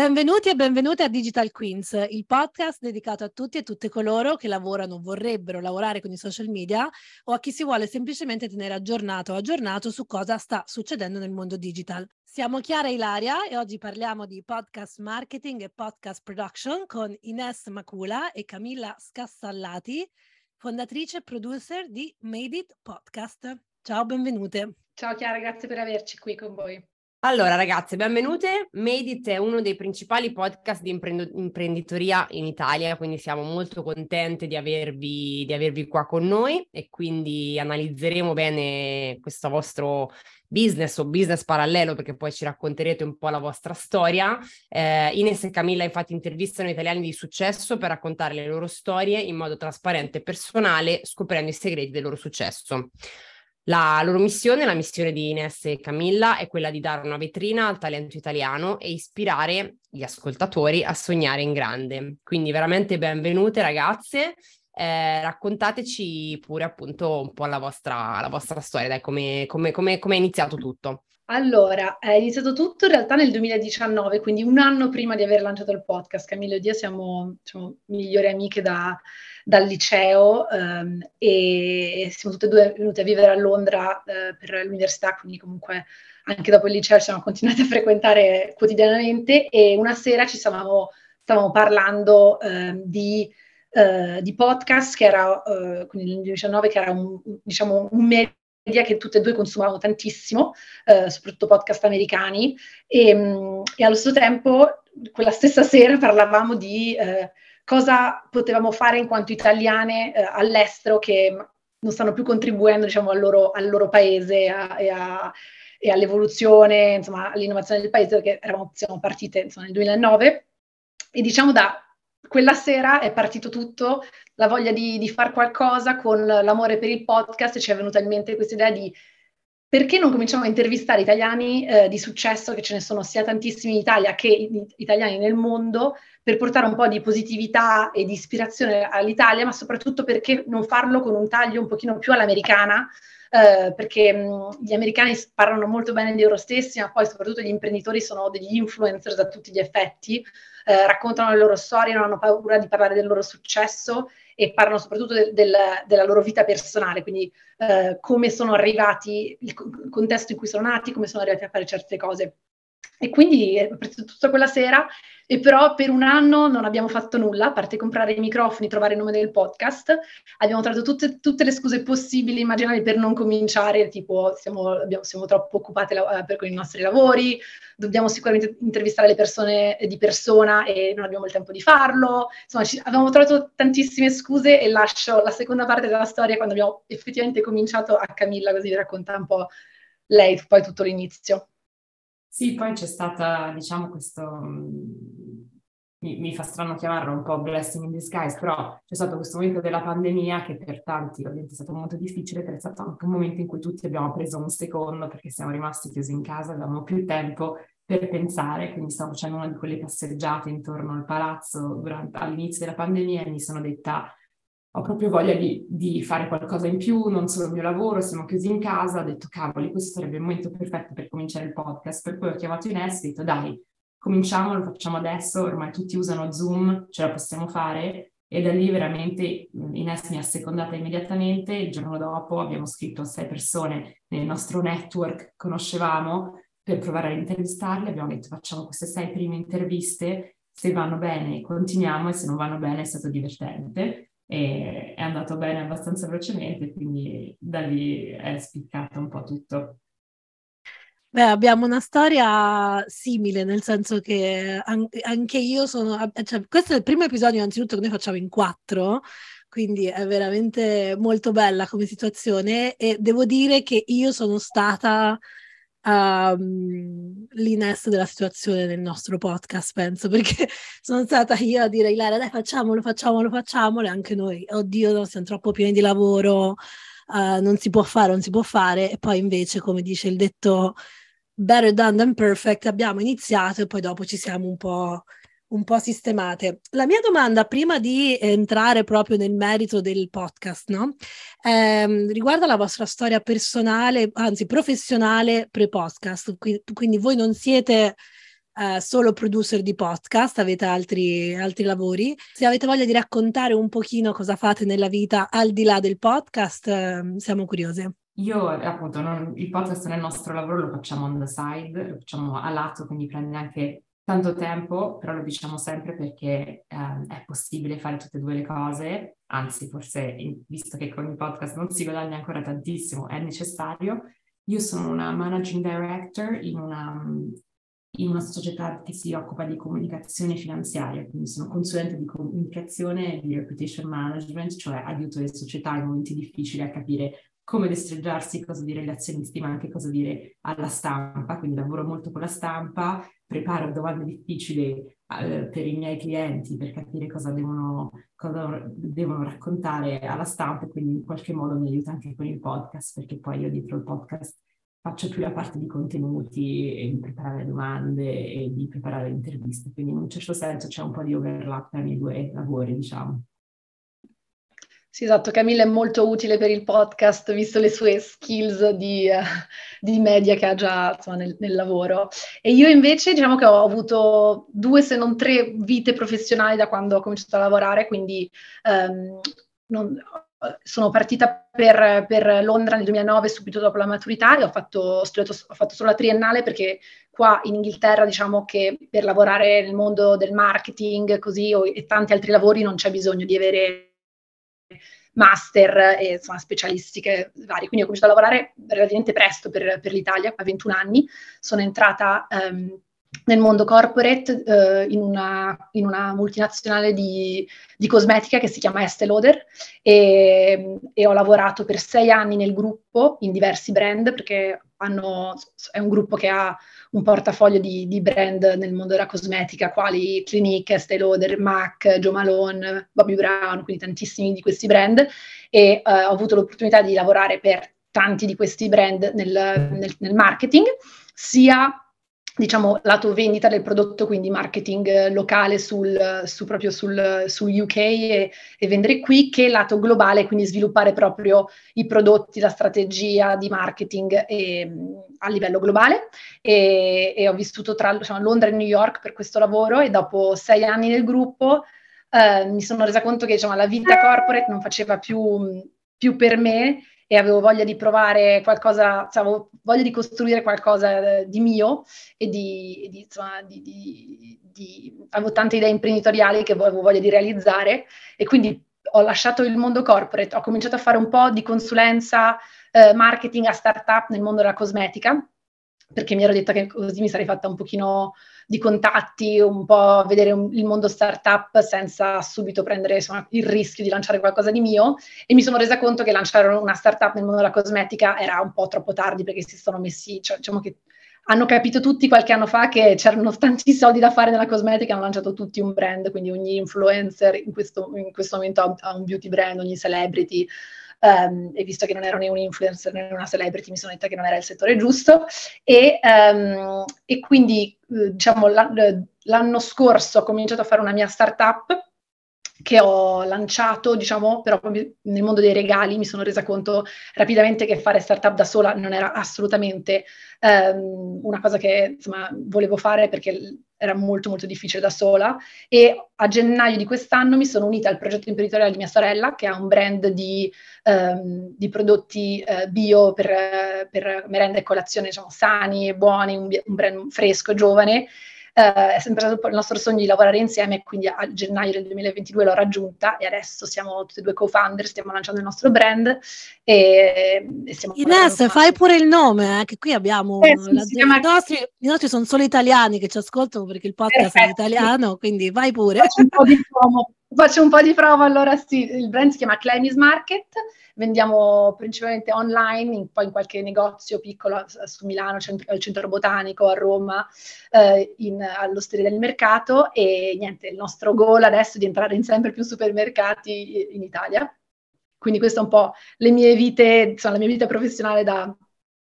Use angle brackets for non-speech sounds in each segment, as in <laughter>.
Benvenuti e benvenute a Digital Queens, il podcast dedicato a tutti e tutte coloro che lavorano o vorrebbero lavorare con i social media o a chi si vuole semplicemente tenere aggiornato o aggiornato su cosa sta succedendo nel mondo digital. Siamo Chiara e Ilaria e oggi parliamo di podcast marketing e podcast production con Ines Macula e Camilla Scassallati, fondatrice e producer di Made It Podcast. Ciao, benvenute. Ciao Chiara, grazie per averci qui con voi. Allora, ragazze, benvenute. Made It è uno dei principali podcast di imprend- imprenditoria in Italia, quindi siamo molto contenti di avervi, di avervi qua con noi e quindi analizzeremo bene questo vostro business o business parallelo perché poi ci racconterete un po' la vostra storia. Eh, Ines e Camilla infatti intervistano italiani di successo per raccontare le loro storie in modo trasparente e personale, scoprendo i segreti del loro successo. La loro missione, la missione di Ines e Camilla, è quella di dare una vetrina al talento italiano e ispirare gli ascoltatori a sognare in grande. Quindi veramente benvenute ragazze. Eh, raccontateci pure appunto un po' la vostra, la vostra storia, dai, come, come, è iniziato tutto. Allora, è iniziato tutto in realtà nel 2019, quindi un anno prima di aver lanciato il podcast. Camillo e io siamo diciamo, migliori amiche da, dal liceo um, e siamo tutte e due venute a vivere a Londra uh, per l'università, quindi comunque anche dopo il liceo ci siamo continuate a frequentare quotidianamente e una sera ci stavamo, stavamo parlando uh, di, uh, di, podcast che era, quindi nel 2019, che era un, diciamo, un media che tutte e due consumavamo tantissimo, soprattutto podcast americani e, um, e, allo stesso tempo quella stessa sera parlavamo di cosa potevamo fare in quanto italiane eh, all'estero che non stanno più contribuendo diciamo, al, loro, al loro paese a, e, a, e, all'evoluzione, insomma, all'innovazione del paese, perché eravamo, siamo partite insomma, nel 2009 e diciamo da quella sera è partito tutto, la voglia di, di fare qualcosa con l'amore per il podcast, ci è venuta in mente questa idea di perché non cominciamo a intervistare italiani eh, di successo, che ce ne sono sia tantissimi in Italia che italiani nel mondo, per portare un po' di positività e di ispirazione all'Italia, ma soprattutto perché non farlo con un taglio un pochino più all'americana, eh, perché mh, gli americani parlano molto bene di loro stessi, ma poi soprattutto gli imprenditori sono degli influencer da tutti gli effetti, eh, raccontano le loro storie, non hanno paura di parlare del loro successo e parlano soprattutto del, del, della loro vita personale, quindi eh, come sono arrivati, il contesto in cui sono nati, come sono arrivati a fare certe cose. E quindi è partito tutta quella sera e però per un anno non abbiamo fatto nulla, a parte comprare i microfoni, trovare il nome del podcast. Abbiamo trovato tutte, tutte le scuse possibili, immaginabili per non cominciare, tipo siamo, abbiamo, siamo troppo occupate la, per con i nostri lavori, dobbiamo sicuramente intervistare le persone di persona e non abbiamo il tempo di farlo. Insomma, ci, avevamo trovato tantissime scuse e lascio la seconda parte della storia quando abbiamo effettivamente cominciato a Camilla, così vi racconta un po' lei poi tutto l'inizio. Sì, poi c'è stata, diciamo, questo, mi, mi, fa strano chiamarlo un po' blessing in disguise, però c'è stato questo momento della pandemia che per tanti ovviamente è stato molto difficile, però è stato anche un momento in cui tutti abbiamo preso un secondo perché siamo rimasti chiusi in casa, avevamo più tempo per pensare, quindi stavo facendo una di quelle passeggiate intorno al palazzo durante, all'inizio della pandemia e mi sono detta ho proprio voglia di, di, fare qualcosa in più, non solo il mio lavoro, siamo chiusi in casa, ho detto cavoli, questo sarebbe il momento perfetto per cominciare il podcast, per cui ho chiamato Ines e ho detto dai, cominciamo, lo facciamo adesso, ormai tutti usano Zoom, ce la possiamo fare. E da lì veramente Ines mi ha secondata immediatamente, il giorno dopo abbiamo scritto a sei persone nel nostro network, conoscevamo, per provare a intervistarle, abbiamo detto facciamo queste sei prime interviste, se vanno bene continuiamo e se non vanno bene è stato divertente e è andato bene abbastanza velocemente, quindi da lì è spiccato un po' tutto. Beh, abbiamo una storia simile, nel senso che anche io sono... Cioè, questo è il primo episodio, innanzitutto, che noi facciamo in quattro, quindi è veramente molto bella come situazione e devo dire che io sono stata um, l'Ines della situazione nel nostro podcast, penso, perché <laughs> sono stata io a dire Ilaria, dai facciamolo, facciamolo, facciamolo, e anche noi, oddio, no, siamo troppo pieni di lavoro, uh, non si può fare, non si può fare, e poi invece, come dice il detto better done than perfect, abbiamo iniziato e poi dopo ci siamo un po' un po' sistemate. La mia domanda, prima di entrare proprio nel merito del podcast, no? Eh, riguarda la vostra storia personale, anzi professionale pre-podcast. Quindi voi non siete eh, solo producer di podcast, avete altri, altri lavori. Se avete voglia di raccontare un pochino cosa fate nella vita al di là del podcast, eh, siamo curiose. Io appunto non, il podcast nel nostro lavoro lo facciamo on the side, lo facciamo a lato, quindi prende anche tanto tempo, però lo diciamo sempre perché eh, è possibile fare tutte e due le cose, anzi forse visto che con il podcast non si guadagna ancora tantissimo, è necessario. Io sono una managing director in una, in una società che si occupa di comunicazione finanziaria, quindi sono consulente di comunicazione e di reputation management, cioè aiuto le società in momenti difficili a capire come destreggiarsi, cosa dire agli azionisti, ma anche cosa dire alla stampa, quindi lavoro molto con la stampa, preparo domande difficili eh, per i miei clienti per capire cosa devono, cosa devono raccontare alla stampa e quindi in qualche modo mi aiuta anche con il podcast, perché poi io dietro il podcast faccio più la parte di contenuti e di preparare domande e di preparare interviste, quindi in un certo senso c'è un po' di overlap tra i miei due lavori, diciamo. Sì, esatto, Camilla è molto utile per il podcast, visto le sue skills di, uh, di media che ha già insomma, nel, nel, lavoro. E io invece diciamo che ho avuto due, se non tre, vite professionali da quando ho cominciato a lavorare, quindi um, non, sono partita per, per, Londra nel 2009, subito dopo la maturità, e ho fatto, ho, studiato, ho fatto solo la triennale perché qua in Inghilterra diciamo che per lavorare nel mondo del marketing così o, e tanti altri lavori non c'è bisogno di avere master e insomma, specialistiche varie. Quindi ho cominciato a lavorare relativamente presto per, per l'Italia, a 21 anni. Sono entrata um, nel mondo corporate uh, in, una, in, una, multinazionale di, di, cosmetica che si chiama Estée Lauder e, e, ho lavorato per sei anni nel gruppo in diversi brand perché hanno, è un gruppo che ha un portafoglio di, di, brand nel mondo della cosmetica, quali Clinique, Estée Lauder, MAC, Joe Malone, Bobby Brown, quindi tantissimi di questi brand. E uh, ho avuto l'opportunità di lavorare per tanti di questi brand nel, nel, nel marketing, sia diciamo, lato vendita del prodotto, quindi marketing locale sul, su, proprio sul, sul UK e, e, vendere qui, che lato globale, quindi sviluppare proprio i prodotti, la strategia di marketing e, a livello globale. E, e ho vissuto tra diciamo, Londra e New York per questo lavoro e dopo sei anni nel gruppo eh, mi sono resa conto che diciamo, la vita corporate non faceva più, più per me e avevo voglia di provare qualcosa, avevo voglia di costruire qualcosa eh, di mio e di, di, insomma, di, di, avevo tante idee imprenditoriali che avevo voglia di realizzare e quindi ho lasciato il mondo corporate, ho cominciato a fare un po' di consulenza, eh, marketing a startup nel mondo della cosmetica perché mi ero detta che così mi sarei fatta un pochino di contatti, un po' vedere un, il mondo startup senza subito prendere insomma, il rischio di lanciare qualcosa di mio. E mi sono resa conto che lanciare una startup nel mondo della cosmetica era un po' troppo tardi perché si sono messi, cioè, diciamo che hanno capito tutti qualche anno fa che c'erano tanti soldi da fare nella cosmetica, hanno lanciato tutti un brand, quindi ogni influencer in questo, in questo momento ha, ha un beauty brand, ogni celebrity um, e visto che non ero né un influencer né una celebrity mi sono detta che non era il settore giusto. E, um, e quindi eh, diciamo l'anno scorso ho cominciato a fare una mia startup che ho lanciato, diciamo, però nel mondo dei regali mi sono resa conto rapidamente che fare startup da sola non era assolutamente um, una cosa che insomma, volevo fare perché era molto molto difficile da sola. E a gennaio di quest'anno mi sono unita al progetto imprenditoriale di mia sorella che ha un brand di, um, di prodotti uh, bio per, per merenda e colazione diciamo, sani e buoni, un, un brand fresco, giovane eh, è sempre stato il nostro sogno di lavorare insieme, quindi a gennaio del 2022 l'ho raggiunta e adesso siamo tutti e due co-founder, stiamo lanciando il nostro brand e, e stiamo... Ines, fai pure il nome, eh, che qui abbiamo... Eh, sì, la, chiama... i, nostri, I nostri sono solo italiani che ci ascoltano perché il podcast Perfetto. è italiano, quindi vai pure. Faccio un po' di promo, <laughs> faccio un po' di promo allora sì, il brand si chiama Clemis Market vendiamo principalmente online, in, poi in qualche negozio piccolo su Milano, centro, al centro botanico, a Roma, eh, in, all'osteria del mercato e niente, il nostro goal adesso è di entrare in sempre più supermercati in Italia. Quindi questa è un po' le mie vite, insomma, la mia vita professionale da,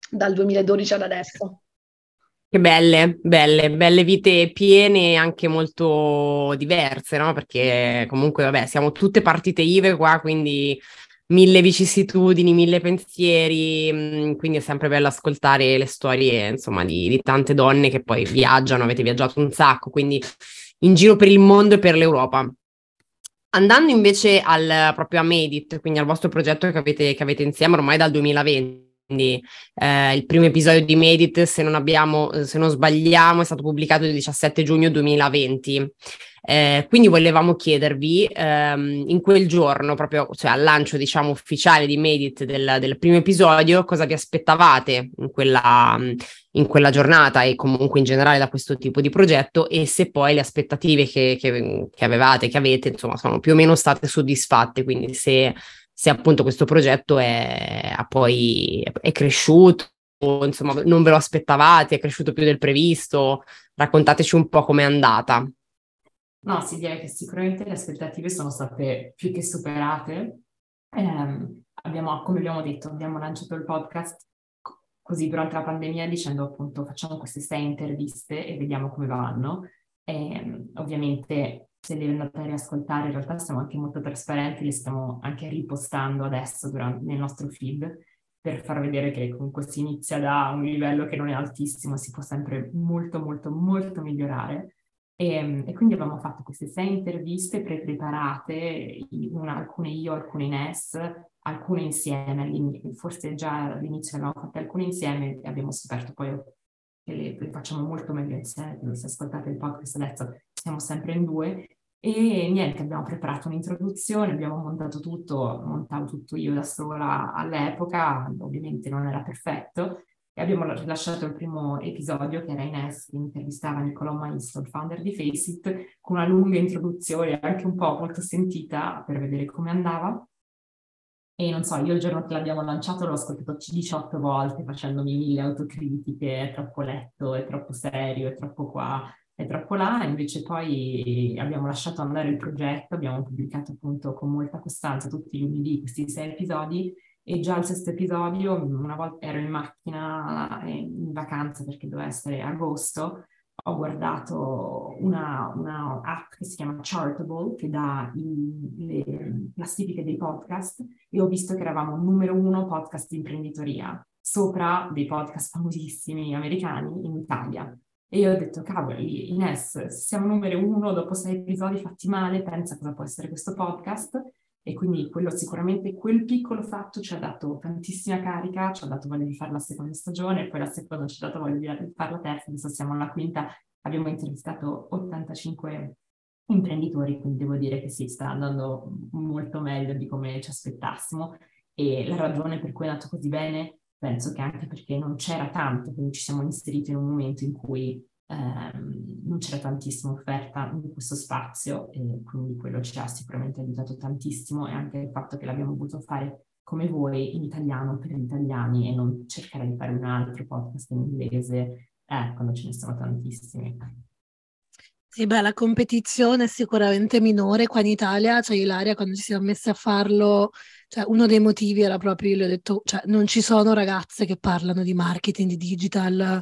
dal 2012 ad adesso. Che belle, belle, belle vite piene e anche molto diverse, no? Perché comunque, vabbè, siamo tutte partite IVE qua, quindi mille vicissitudini, mille pensieri, mm, quindi è sempre bello ascoltare le storie, insomma, di, di tante donne che poi viaggiano, avete viaggiato un sacco, quindi in giro per il mondo e per l'Europa. Andando invece al, proprio a Medit, quindi al vostro progetto che avete, che avete insieme ormai dal 2020, quindi eh, il primo episodio di Medit, se non, abbiamo, se non sbagliamo, è stato pubblicato il 17 giugno 2020. Eh, quindi volevamo chiedervi ehm, in quel giorno, proprio cioè al lancio diciamo ufficiale di Medit del, del primo episodio, cosa vi aspettavate in quella, in quella, giornata e comunque in generale da questo tipo di progetto e se poi le aspettative che, che, che avevate, che avete, insomma, sono più o meno state soddisfatte, quindi se se appunto questo progetto è, poi è cresciuto, insomma, non ve lo aspettavate, è cresciuto più del previsto. Raccontateci un po' com'è andata. No, sì, direi che sicuramente le aspettative sono state più che superate. Eh, abbiamo, come abbiamo detto, abbiamo lanciato il podcast così durante la pandemia dicendo appunto facciamo queste sei interviste e vediamo come vanno. E, ovviamente se le andate a riascoltare, in realtà siamo anche molto trasparenti, le stiamo anche ripostando adesso durante, nel nostro feed per far vedere che comunque si inizia da un livello che non è altissimo, si può sempre molto, molto, molto migliorare. E, e quindi abbiamo fatto queste sei interviste pre-preparate, una, alcune io, alcune in S, alcune insieme, forse già all'inizio ne abbiamo fatte alcune insieme e abbiamo scoperto poi che le, le facciamo molto meglio insieme, se ascoltate il podcast adesso siamo sempre in due e niente, abbiamo preparato un'introduzione, abbiamo montato tutto, montavo tutto io da sola all'epoca, ovviamente non era perfetto, e abbiamo rilasciato il primo episodio che era Ines che intervistava Niccolò Maisto, il founder di Faceit, con una lunga introduzione, anche un po' molto sentita per vedere come andava. E non so, io il giorno che l'abbiamo lanciato l'ho ascoltato 18 volte facendomi mille autocritiche, è troppo letto, è troppo serio, è troppo qua è troppo là, invece poi abbiamo lasciato andare il progetto, abbiamo pubblicato appunto con molta costanza tutti i lunedì questi sei episodi e già al sesto episodio, una volta ero in macchina in vacanza perché doveva essere agosto, ho guardato una, una app che si chiama Chartable che dà i, le classifiche dei podcast e ho visto che eravamo numero uno podcast di imprenditoria sopra dei podcast famosissimi americani in Italia. E io ho detto, cavoli, Ines, siamo numero uno dopo sei episodi fatti male, pensa cosa può essere questo podcast. E quindi quello sicuramente, quel piccolo fatto ci ha dato tantissima carica, ci ha dato voglia di fare la seconda stagione, poi la seconda ci ha dato voglia di fare la terza, adesso siamo alla quinta, abbiamo intervistato 85 imprenditori, quindi devo dire che sì, sta andando molto meglio di come ci aspettassimo. E la ragione per cui è andato così bene penso che anche perché non c'era tanto, quindi ci siamo inseriti in un momento in cui ehm, non c'era tantissima offerta in questo spazio e quindi quello ci ha sicuramente aiutato tantissimo e anche il fatto che l'abbiamo voluto fare come voi in italiano per gli italiani e non cercare di fare un altro podcast in inglese eh, quando ce ne sono tantissimi. Sì, beh, la competizione è sicuramente minore qua in Italia, cioè Ilaria quando ci siamo messi a farlo, cioè uno dei motivi era proprio, io le ho detto, cioè non ci sono ragazze che parlano di marketing, di digital,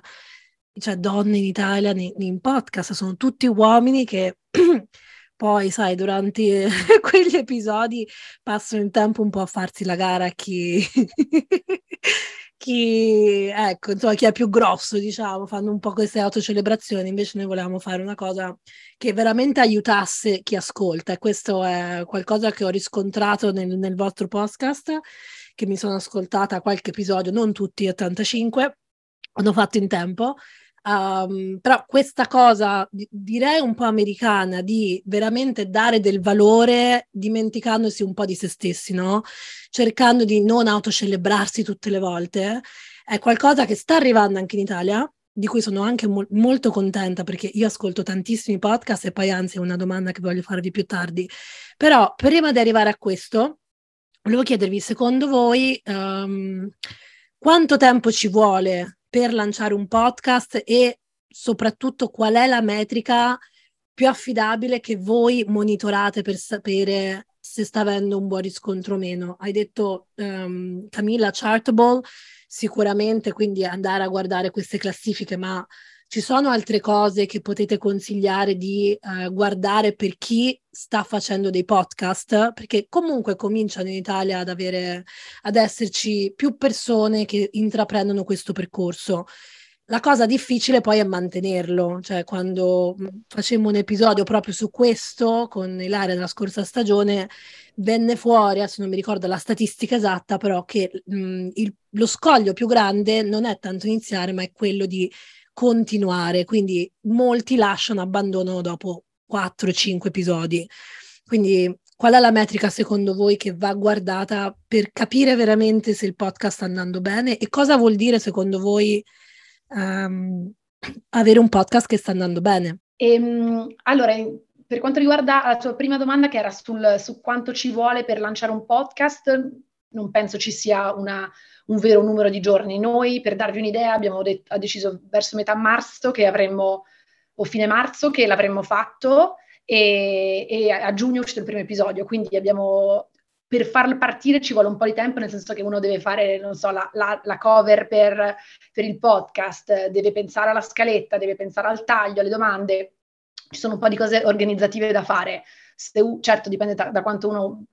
cioè donne in Italia in podcast, sono tutti uomini che <clears throat> poi, sai, durante <laughs> quegli episodi passano il tempo un po' a farsi la gara a chi chi, ecco, insomma, chi è più grosso, diciamo, fanno un po' queste autocelebrazioni, invece noi volevamo fare una cosa che veramente aiutasse chi ascolta. E questo è qualcosa che ho riscontrato nel, nel vostro podcast, che mi sono ascoltata qualche episodio, non tutti 85, hanno fatto in tempo, Um, però questa cosa direi un po' americana di veramente dare del valore dimenticandosi un po' di se stessi, no? Cercando di non autocelebrarsi tutte le volte, è qualcosa che sta arrivando anche in Italia, di cui sono anche mo- molto contenta perché io ascolto tantissimi podcast e poi anzi è una domanda che voglio farvi più tardi. Però prima di arrivare a questo, volevo chiedervi, secondo voi, um, quanto tempo ci vuole per lanciare un podcast e soprattutto qual è la metrica più affidabile che voi monitorate per sapere se sta avendo un buon riscontro o meno. Hai detto um, Camilla Chartable, sicuramente, quindi andare a guardare queste classifiche, ma ci sono altre cose che potete consigliare di eh, guardare per chi sta facendo dei podcast? Perché comunque cominciano in Italia ad avere, ad esserci più persone che intraprendono questo percorso. La cosa difficile poi è mantenerlo, cioè quando mm, facemmo un episodio proprio su questo con Ilaria della scorsa stagione, venne fuori, adesso non mi ricordo la statistica esatta, però che mh, mm, il, lo scoglio più grande non è tanto iniziare, ma è quello di continuare, quindi molti lasciano, abbandonano dopo 4-5 episodi. Quindi qual è la metrica secondo voi che va guardata per capire veramente se il podcast sta andando bene e cosa vuol dire secondo voi um, avere un podcast che sta andando bene? Ehm, allora, per quanto riguarda la tua prima domanda che era sul, su quanto ci vuole per lanciare un podcast, non penso ci sia una, un vero numero di giorni. Noi, per darvi un'idea, abbiamo de- deciso verso metà marzo che avremmo, o fine marzo, che l'avremmo fatto e, e a giugno è uscito il primo episodio, quindi abbiamo per farlo partire ci vuole un po' di tempo, nel senso che uno deve fare, non so, la, la, la cover per, per, il podcast, deve pensare alla scaletta, deve pensare al taglio, alle domande. Ci sono un po' di cose organizzative da fare. Se, certo, dipende da, da quanto uno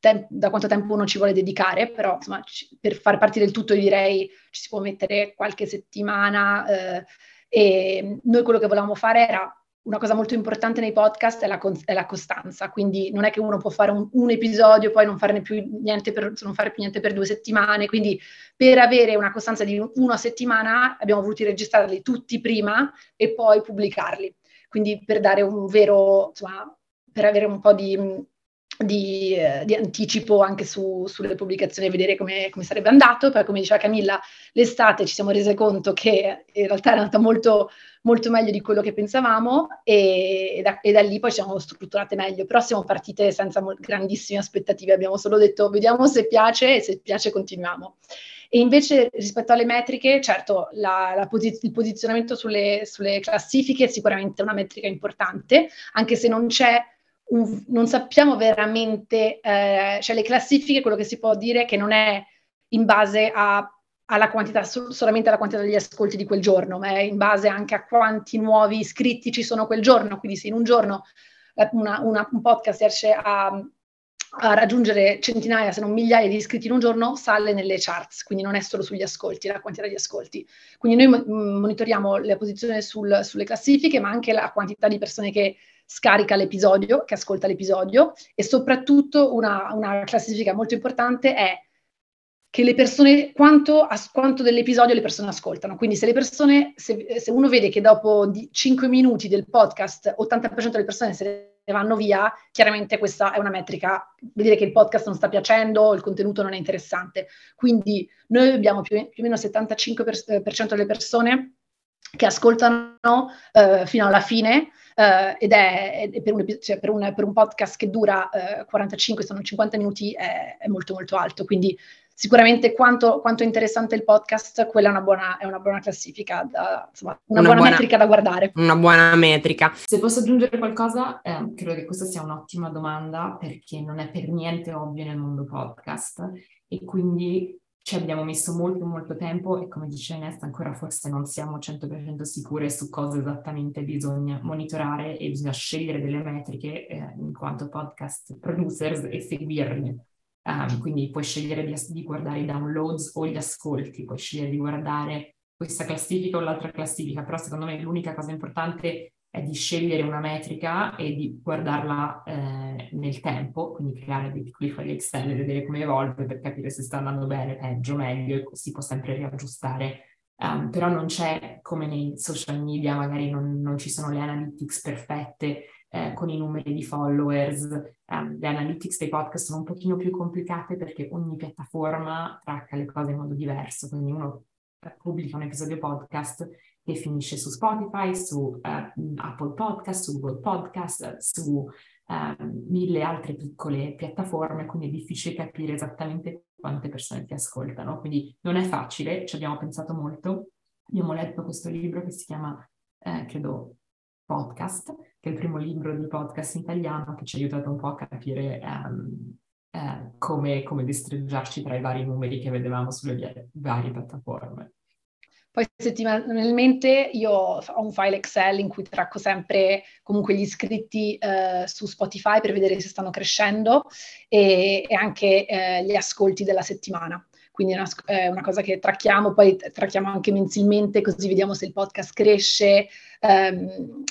Tem- da quanto tempo uno ci vuole dedicare, però insomma, c- per far partire il tutto direi ci si può mettere qualche settimana eh, e noi quello che volevamo fare era una cosa molto importante nei podcast è la, con- è la costanza, quindi non è che uno può fare un, un episodio e poi non farne più niente per, non fare più niente per due settimane, quindi per avere una costanza di una settimana abbiamo voluto registrarli tutti prima e poi pubblicarli, quindi per dare un vero, insomma, per avere un po' di di, eh, di, anticipo anche su, sulle pubblicazioni vedere come, come, sarebbe andato. Poi, come diceva Camilla, l'estate ci siamo rese conto che in realtà è andata molto, molto meglio di quello che pensavamo e, e, da, e, da, lì poi ci siamo strutturate meglio. Però siamo partite senza mo- grandissime aspettative, abbiamo solo detto vediamo se piace e se piace continuiamo. E invece rispetto alle metriche, certo, la, la posiz- il posizionamento sulle, sulle classifiche è sicuramente una metrica importante, anche se non c'è un, non sappiamo veramente, eh, cioè le classifiche, quello che si può dire è che non è in base a, alla quantità, solamente alla quantità degli ascolti di quel giorno, ma è in base anche a quanti nuovi iscritti ci sono quel giorno. Quindi se in un giorno eh, una, una, un podcast riesce a, a raggiungere centinaia, se non migliaia di iscritti in un giorno, sale nelle charts, quindi non è solo sugli ascolti, la quantità di ascolti. Quindi noi monitoriamo la posizione sul, sulle classifiche, ma anche la quantità di persone che scarica l'episodio, che ascolta l'episodio e soprattutto una, una classifica molto importante è che le persone, quanto, quanto, dell'episodio le persone ascoltano. Quindi se le persone, se, se uno vede che dopo 5 minuti del podcast 80% delle persone se ne vanno via, chiaramente questa è una metrica, vuol dire che il podcast non sta piacendo, il contenuto non è interessante. Quindi noi abbiamo più, più o meno il 75% delle persone che ascoltano eh, fino alla fine eh, ed è, è per, un, cioè per, un, per, un, podcast che dura eh, 45, sono 50 minuti, è, è, molto molto alto, quindi sicuramente quanto, quanto, è interessante il podcast, quella è una buona, è una buona classifica, da, insomma, una, una buona, buona, metrica da guardare. Una buona metrica. Se posso aggiungere qualcosa, eh, credo che questa sia un'ottima domanda perché non è per niente ovvio nel mondo podcast e quindi ci abbiamo messo molto molto tempo e come dice Nesta ancora forse non siamo 100% sicure su cosa esattamente bisogna monitorare e bisogna scegliere delle metriche eh, in quanto podcast producers e seguirle. Um, quindi puoi scegliere di, di, guardare i downloads o gli ascolti, puoi scegliere di guardare questa classifica o l'altra classifica, però secondo me l'unica cosa importante è di scegliere una metrica e di guardarla eh, nel tempo, quindi creare dei piccoli fogli Excel e vedere come evolve per capire se sta andando bene, peggio, meglio, e si può sempre riaggiustare. Um, però non c'è, come nei social media, magari non, non ci sono le analytics perfette eh, con i numeri di followers. Um, le analytics dei podcast sono un pochino più complicate perché ogni piattaforma tracca le cose in modo diverso, quindi uno pubblica un episodio podcast che finisce su Spotify, su uh, Apple Podcast, su Google Podcast, su uh, mille altre piccole piattaforme, quindi è difficile capire esattamente quante persone ti ascoltano. Quindi non è facile, ci abbiamo pensato molto. Abbiamo letto questo libro che si chiama, eh, credo, Podcast, che è il primo libro di podcast in italiano che ci ha aiutato un po' a capire um, eh, come, come distreggiarci tra i vari numeri che vedevamo sulle varie piattaforme. Poi settimanalmente io ho un file Excel in cui tracco sempre comunque gli iscritti eh, su Spotify per vedere se stanno crescendo e, e anche eh, gli ascolti della settimana. Quindi è una, è una, cosa che tracchiamo, poi tracchiamo anche mensilmente così vediamo se il podcast cresce. Ehm,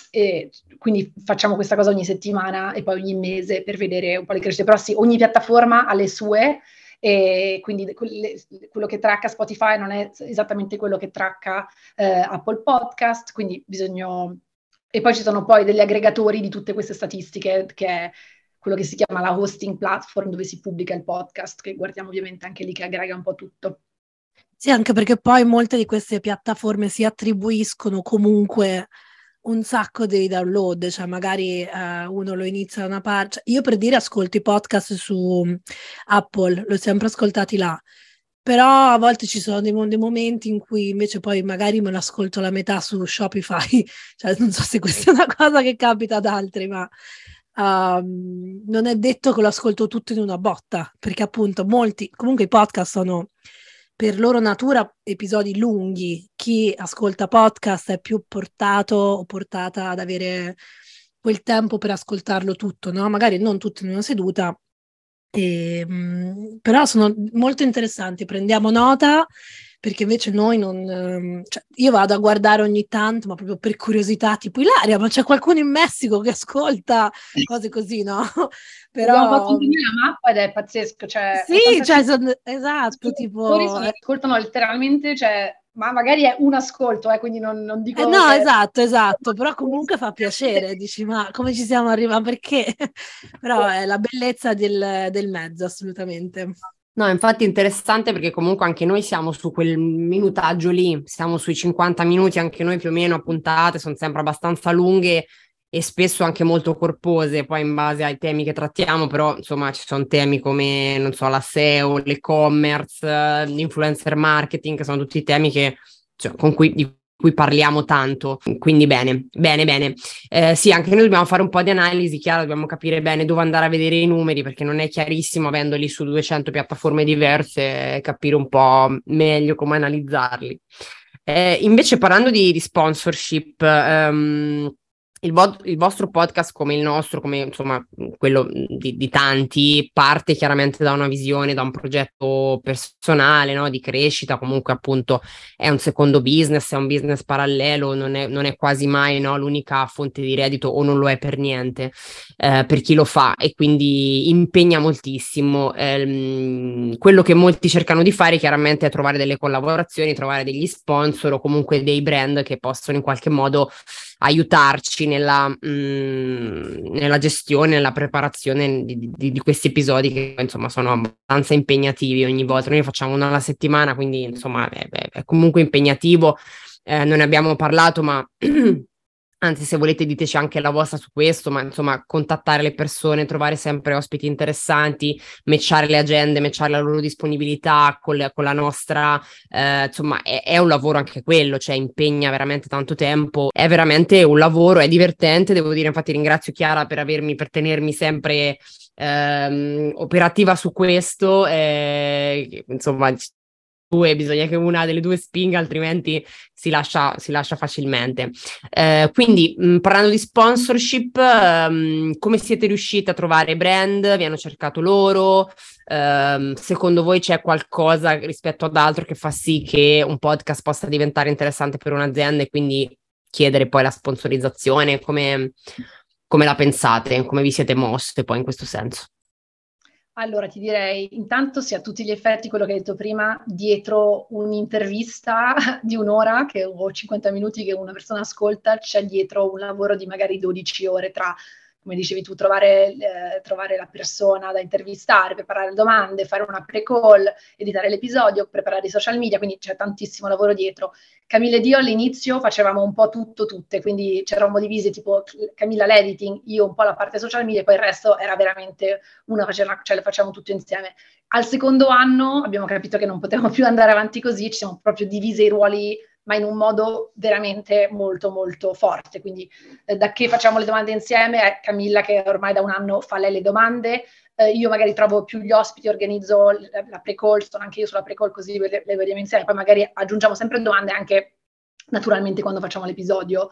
quindi facciamo questa cosa ogni settimana e poi ogni mese per vedere un po' le crescite. Però sì, ogni piattaforma ha le sue e quindi quello che tracca Spotify non è esattamente quello che tracca eh, Apple Podcast, quindi bisogna... E poi ci sono poi degli aggregatori di tutte queste statistiche, che è quello che si chiama la hosting platform, dove si pubblica il podcast, che guardiamo ovviamente anche lì, che aggrega un po' tutto. Sì, anche perché poi molte di queste piattaforme si attribuiscono comunque un sacco dei download, cioè magari uh, uno lo inizia da una parte. Cioè, io per dire ascolto i podcast su Apple, l'ho sempre ascoltati là, però a volte ci sono dei, dei, momenti in cui invece poi magari me lo ascolto la metà su Shopify, <laughs> cioè non so se questa è una cosa che capita ad altri, ma um, non è detto che lo ascolto tutto in una botta, perché appunto molti, comunque i podcast sono per loro natura episodi lunghi, chi ascolta podcast è più portato o portata ad avere quel tempo per ascoltarlo tutto, no? Magari non tutto in una seduta, e, mh, però sono molto interessanti, prendiamo nota perché invece noi non... Ehm, cioè, io vado a guardare ogni tanto, ma proprio per curiosità, tipo Ilaria, ma c'è qualcuno in Messico che ascolta cose così, no? <laughs> Però... Abbiamo fatto una mappa ed è pazzesco, cioè... Sì, cioè, son... esatto, tipo... Sono, ascoltano letteralmente, cioè ma magari è un ascolto, eh, quindi non, non dico... Eh no, che... esatto, esatto, però comunque fa piacere, dici, ma come ci siamo arrivati, perché? <laughs> però è la bellezza del, del mezzo, assolutamente. No, infatti interessante perché comunque anche noi siamo su quel minutaggio lì, siamo sui 50 minuti anche noi più o meno a puntate, sono sempre abbastanza lunghe e spesso anche molto corpose, poi in base ai temi che trattiamo, però insomma ci sono temi come, non so, la SEO, l'e-commerce, l'influencer marketing, che sono tutti temi che, cioè, con cui, di cui parliamo tanto. Quindi bene, bene, bene. Eh, sì, anche noi dobbiamo fare un po' di analisi, chiaro, dobbiamo capire bene dove andare a vedere i numeri, perché non è chiarissimo, avendoli su 200 piattaforme diverse, capire un po' meglio come analizzarli. Eh, invece parlando di, di sponsorship, um, il, vo- il, vostro podcast come il nostro, come insomma quello di, di, tanti, parte chiaramente da una visione, da un progetto personale, no? di crescita, comunque appunto è un secondo business, è un business parallelo, non è, non è quasi mai no? l'unica fonte di reddito o non lo è per niente eh, per chi lo fa e quindi impegna moltissimo. Eh, quello che molti cercano di fare chiaramente è trovare delle collaborazioni, trovare degli sponsor o comunque dei brand che possono in qualche modo aiutarci nella, mh, mm, nella gestione, nella preparazione di, di, di, questi episodi che insomma sono abbastanza impegnativi ogni volta. Noi facciamo una alla settimana, quindi insomma è, è, è comunque impegnativo. Eh, non ne abbiamo parlato, ma <clears throat> Anzi, se volete diteci anche la vostra su questo, ma insomma, contattare le persone, trovare sempre ospiti interessanti, matchare le agende, matchare la loro disponibilità con, le, con la nostra, eh, insomma, è, è, un lavoro anche quello, cioè impegna veramente tanto tempo, è veramente un lavoro, è divertente, devo dire, infatti ringrazio Chiara per avermi, per tenermi sempre ehm, operativa su questo, eh, insomma, due, bisogna che una delle due spinga, altrimenti si lascia, si lascia facilmente. Eh, quindi, mh, parlando di sponsorship, um, come siete riusciti a trovare brand? Vi hanno cercato loro? Um, secondo voi c'è qualcosa rispetto ad altro che fa sì che un podcast possa diventare interessante per un'azienda e quindi chiedere poi la sponsorizzazione? Come, come la pensate? Come vi siete mosse poi in questo senso? Allora ti direi, intanto sia a tutti gli effetti quello che hai detto prima, dietro un'intervista <laughs> di un'ora che, o 50 minuti che una persona ascolta, c'è dietro un lavoro di magari 12 ore tra come dicevi tu, trovare, eh, trovare, la persona da intervistare, preparare domande, fare una pre-call, editare l'episodio, preparare i social media, quindi c'è tantissimo lavoro dietro. Camilla ed io all'inizio facevamo un po' tutto, tutte, quindi c'eravamo divisi tipo Camilla l'editing, io un po' la parte social media, poi il resto era veramente una faceva, cioè le facciamo tutto insieme. Al secondo anno abbiamo capito che non potevamo più andare avanti così, ci siamo proprio divise i ruoli ma in un modo veramente molto molto forte. Quindi eh, da che facciamo le domande insieme è Camilla che ormai da un anno fa lei le domande, eh, io magari trovo più gli ospiti, organizzo la, la pre-call, sono anche io sulla pre-call così le, le vediamo insieme, poi magari aggiungiamo sempre domande anche naturalmente quando facciamo l'episodio.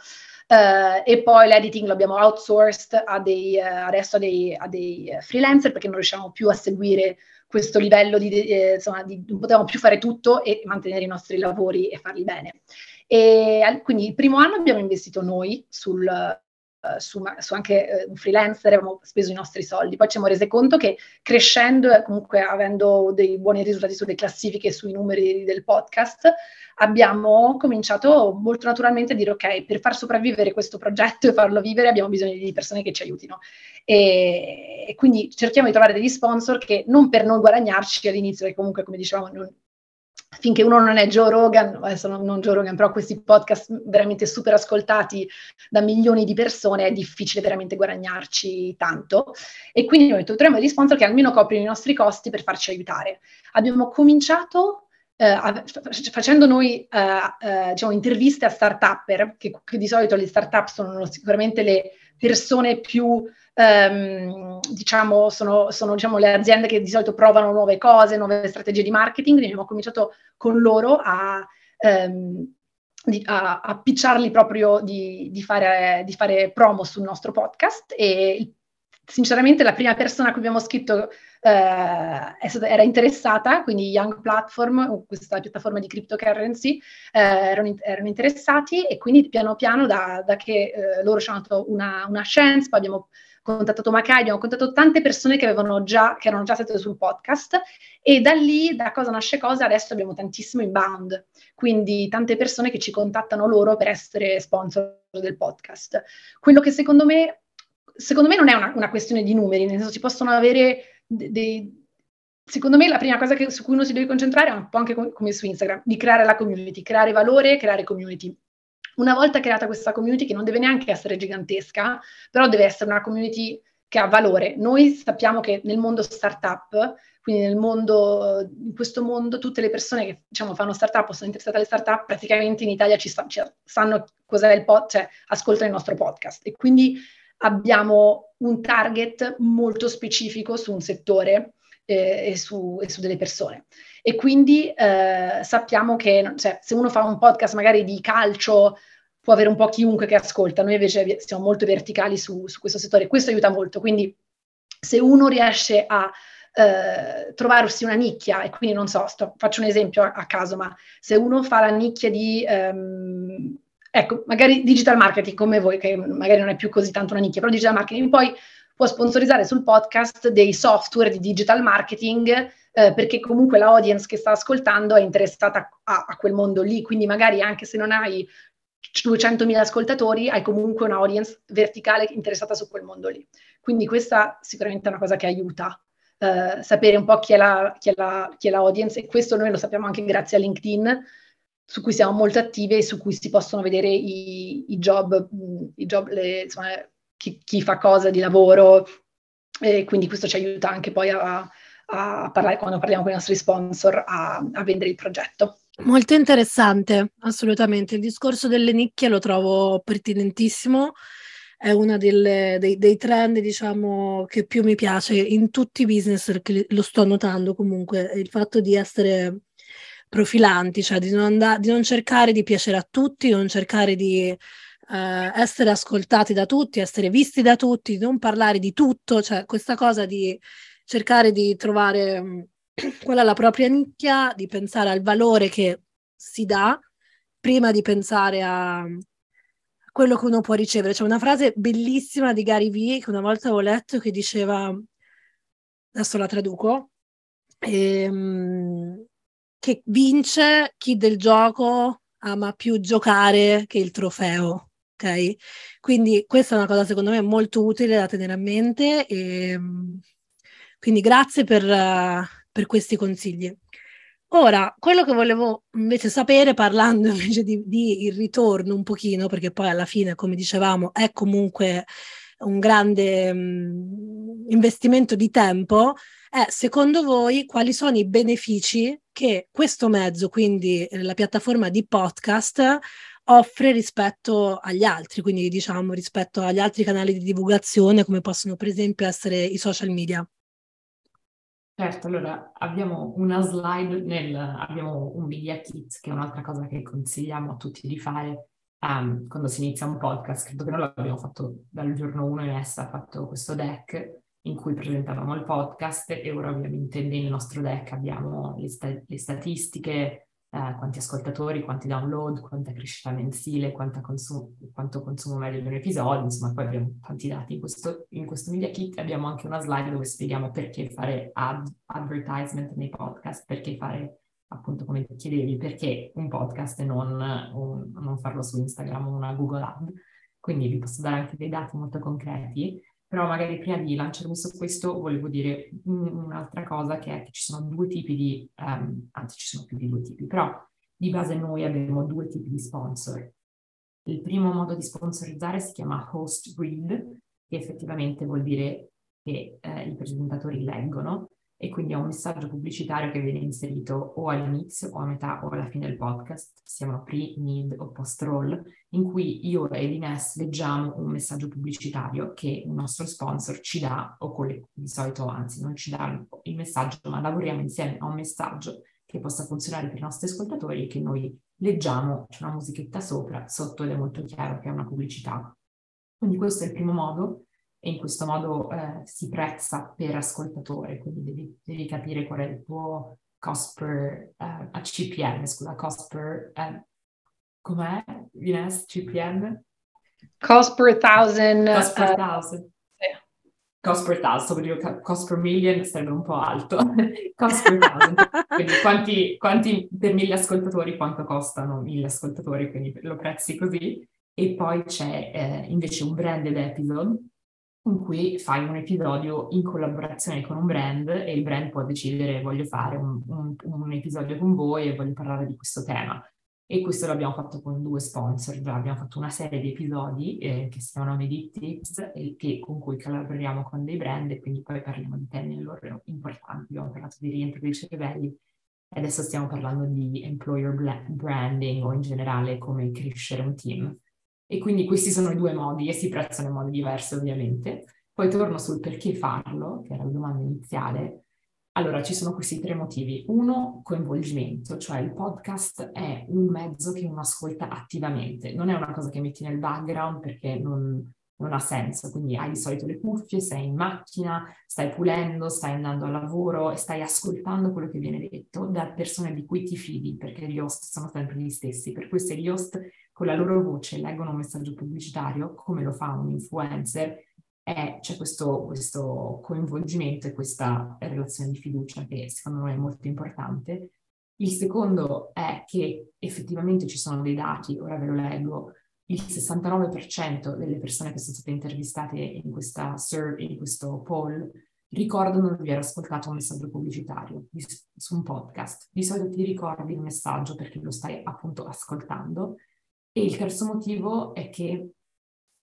Uh, e poi l'editing lo abbiamo outsourced a dei, uh, adesso a dei, a dei, freelancer perché non riusciamo più a seguire questo livello di, eh, insomma, di, non potevamo più fare tutto e mantenere i nostri lavori e farli bene. E quindi il primo anno abbiamo investito noi sul, uh, su, su, anche uh, un freelancer, abbiamo speso i nostri soldi. Poi ci siamo resi conto che crescendo e comunque avendo dei buoni risultati sulle classifiche, sui numeri del podcast, abbiamo cominciato molto naturalmente a dire ok, per far sopravvivere questo progetto e farlo vivere abbiamo bisogno di persone che ci aiutino. E, e quindi cerchiamo di trovare degli sponsor che non per non guadagnarci all'inizio, perché comunque come dicevamo non, finché uno non è Joe Rogan, adesso non Joe Rogan, però questi podcast veramente super ascoltati da milioni di persone, è difficile veramente guadagnarci tanto. E quindi noi troviamo degli sponsor che almeno coprono i nostri costi per farci aiutare. Abbiamo cominciato eh, facendo noi eh, eh, diciamo, interviste a start-upper, che, che, di solito le start-up sono sicuramente le persone più, ehm, diciamo, sono, sono diciamo, le aziende che di solito provano nuove cose, nuove strategie di marketing, quindi abbiamo cominciato con loro a... Ehm, di, a, a picciarli proprio di, di, fare, di fare promo sul nostro podcast e sinceramente la prima persona a cui abbiamo scritto eh, era interessata, quindi Young Platform, questa piattaforma di cryptocurrency, eh, erano, erano, interessati e quindi piano piano da, da che eh, loro ci hanno dato una, una chance, poi abbiamo contattato Macai, abbiamo contattato tante persone che, avevano già, che erano già state sul podcast e da lì, da cosa nasce cosa, adesso abbiamo tantissimo inbound, quindi tante persone che ci contattano loro per essere sponsor del podcast. Quello che secondo me, secondo me non è una, una questione di numeri, nel senso si possono avere dei, secondo me la prima cosa che, su cui uno si deve concentrare è un po' anche come, come su Instagram, di creare la community, creare valore, creare community. Una volta creata questa community, che non deve neanche essere gigantesca, però deve essere una community che ha valore. Noi sappiamo che nel mondo startup, quindi nel mondo, in questo mondo, tutte le persone che diciamo, fanno startup o sono interessate alle startup, praticamente in Italia ci, ci sanno cos'è il podcast, cioè ascoltano il nostro podcast. E quindi abbiamo un target molto specifico su un settore eh, e, su, e, su, delle persone. E quindi eh, sappiamo che cioè, se uno fa un podcast magari di calcio può avere un po' chiunque che ascolta, noi invece siamo molto verticali su, su questo settore, questo aiuta molto. Quindi se uno riesce a eh, trovarsi una nicchia, e quindi non so, sto, faccio un esempio a, a, caso, ma se uno fa la nicchia di... Um, ecco, magari digital marketing come voi, che magari non è più così tanto una nicchia, però digital marketing poi può sponsorizzare sul podcast dei software di digital marketing eh, perché comunque la audience che sta ascoltando è interessata a, a, quel mondo lì, quindi magari anche se non hai 200.000 ascoltatori, hai comunque una audience verticale interessata su quel mondo lì. Quindi questa sicuramente è una cosa che aiuta. Uh, sapere un po' chi è, la, chi, è la, chi è la audience e questo noi lo sappiamo anche grazie a LinkedIn su cui siamo molto attive e su cui si possono vedere i, i job, i job le, insomma, chi, chi, fa cosa di lavoro e quindi questo ci aiuta anche poi a, a parlare quando parliamo con i nostri sponsor a, a vendere il progetto. Molto interessante, assolutamente. Il discorso delle nicchie lo trovo pertinentissimo, è uno dei, dei, trend, diciamo, che più mi piace in tutti i business, che lo sto notando comunque, il fatto di essere profilanti, cioè di non, andare, di non cercare di piacere a tutti, non cercare di eh, essere ascoltati da tutti, essere visti da tutti, non parlare di tutto, cioè questa cosa di cercare di trovare mm, <clears throat> qual è la propria nicchia, di pensare al valore che si dà prima di pensare a quello che uno può ricevere. C'è una frase bellissima di Gary Vee che una volta avevo letto che diceva, adesso la traduco, ehm, che vince chi del gioco ama più giocare che il trofeo. Ok? Quindi questa è una cosa secondo me molto utile da tenere a mente e quindi grazie per, per questi consigli. Ora, quello che volevo invece sapere, parlando invece di, di, il ritorno un pochino, perché poi alla fine, come dicevamo, è comunque un grande um, investimento di tempo, è secondo voi quali sono i benefici che questo mezzo, quindi eh, la piattaforma di podcast, offre rispetto agli altri, quindi diciamo rispetto agli altri canali di divulgazione come possono per esempio essere i social media? Certo, allora abbiamo una slide nel, abbiamo un media kit che è un'altra cosa che consigliamo a tutti di fare um, quando si inizia un podcast. Credo che noi l'abbiamo fatto dal giorno 1 in essa, ha fatto questo deck in cui presentavamo il podcast e ora ovviamente nel nostro deck abbiamo le, sta- le statistiche, eh, quanti ascoltatori, quanti download, quanta crescita mensile, consum- quanto consumo medio di un episodio, insomma poi abbiamo tanti dati in questo, in questo media kit abbiamo anche una slide dove spieghiamo perché fare ad- advertisement nei podcast, perché fare appunto come chiedevi, perché un podcast e non, un, non farlo su Instagram o una Google Ad. Quindi vi posso dare anche dei dati molto concreti però magari prima di lanciarmi su questo volevo dire un'altra cosa che è che ci sono due tipi di, um, anzi ci sono più di due tipi, però di base noi abbiamo due tipi di sponsor. Il primo modo di sponsorizzare si chiama host read, che effettivamente vuol dire che eh, i presentatori leggono e quindi è un messaggio pubblicitario che viene inserito o all'inizio o a metà o alla fine del podcast, siano pre, mid o post roll, in cui io e Ines leggiamo un messaggio pubblicitario che il nostro sponsor ci dà, o con di solito anzi non ci dà il messaggio, ma lavoriamo insieme a un messaggio che possa funzionare per i nostri ascoltatori e che noi leggiamo, c'è una musichetta sopra, sotto ed è molto chiaro che è una pubblicità. Quindi questo è il primo modo e in questo modo eh, si prezza per ascoltatore, quindi devi, devi, capire qual è il tuo cost per uh, a CPM, scusa, cost per uh, com'è Ines CPM? Cost per thousand. Cost per uh, thousand. Cost per thousand, dire cost per million sarebbe un po' alto. <laughs> cost per thousand. quindi quanti, quanti per mille ascoltatori, quanto costano mille ascoltatori, quindi lo prezzi così. E poi c'è eh, invece un branded episode, in cui fai un episodio in collaborazione con un brand e il brand può decidere voglio fare un, un, un episodio con voi e voglio parlare di questo tema. E questo l'abbiamo fatto con due sponsor, già abbiamo fatto una serie di episodi eh, che si chiamano Medit Tips e che, con cui collaboriamo con dei brand e quindi poi parliamo di temi loro importanti. Abbiamo parlato di rientro dei cervelli e adesso stiamo parlando di employer branding o in generale come crescere un team. E quindi questi sono i due modi e si prezzano in modi diversi ovviamente. Poi torno sul perché farlo, che era la domanda iniziale. Allora, ci sono questi tre motivi. Uno, coinvolgimento, cioè il podcast è un mezzo che uno ascolta attivamente, non è una cosa che metti nel background perché non, non ha senso. Quindi hai di solito le cuffie, sei in macchina, stai pulendo, stai andando al lavoro e stai ascoltando quello che viene detto da persone di cui ti fidi, perché gli host sono sempre gli stessi. Per questo gli host con la loro voce leggono un messaggio pubblicitario, come lo fa un influencer, e c'è questo, questo coinvolgimento e questa relazione di fiducia che secondo noi è molto importante. Il secondo è che effettivamente ci sono dei dati, ora ve lo leggo, il 69% delle persone che sono state intervistate in, questa survey, in questo poll ricordano di aver ascoltato un messaggio pubblicitario di, su un podcast. Di solito ti ricordi il messaggio perché lo stai appunto ascoltando e il terzo motivo è che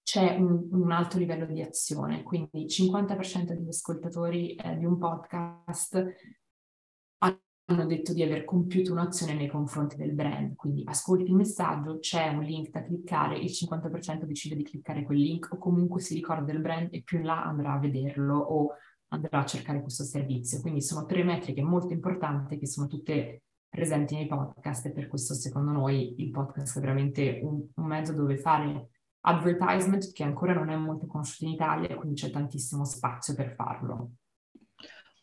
c'è un, un alto livello di azione, quindi il 50% degli ascoltatori eh, di un podcast hanno detto di aver compiuto un'azione nei confronti del brand, quindi ascolti il messaggio, c'è un link da cliccare, il 50% decide di cliccare quel link o comunque si ricorda del brand e più in là andrà a vederlo o andrà a cercare questo servizio. Quindi sono tre metriche molto importanti che sono tutte presenti nei podcast e per questo secondo noi il podcast è veramente un, un mezzo dove fare advertisement che ancora non è molto conosciuto in Italia, quindi c'è tantissimo spazio per farlo.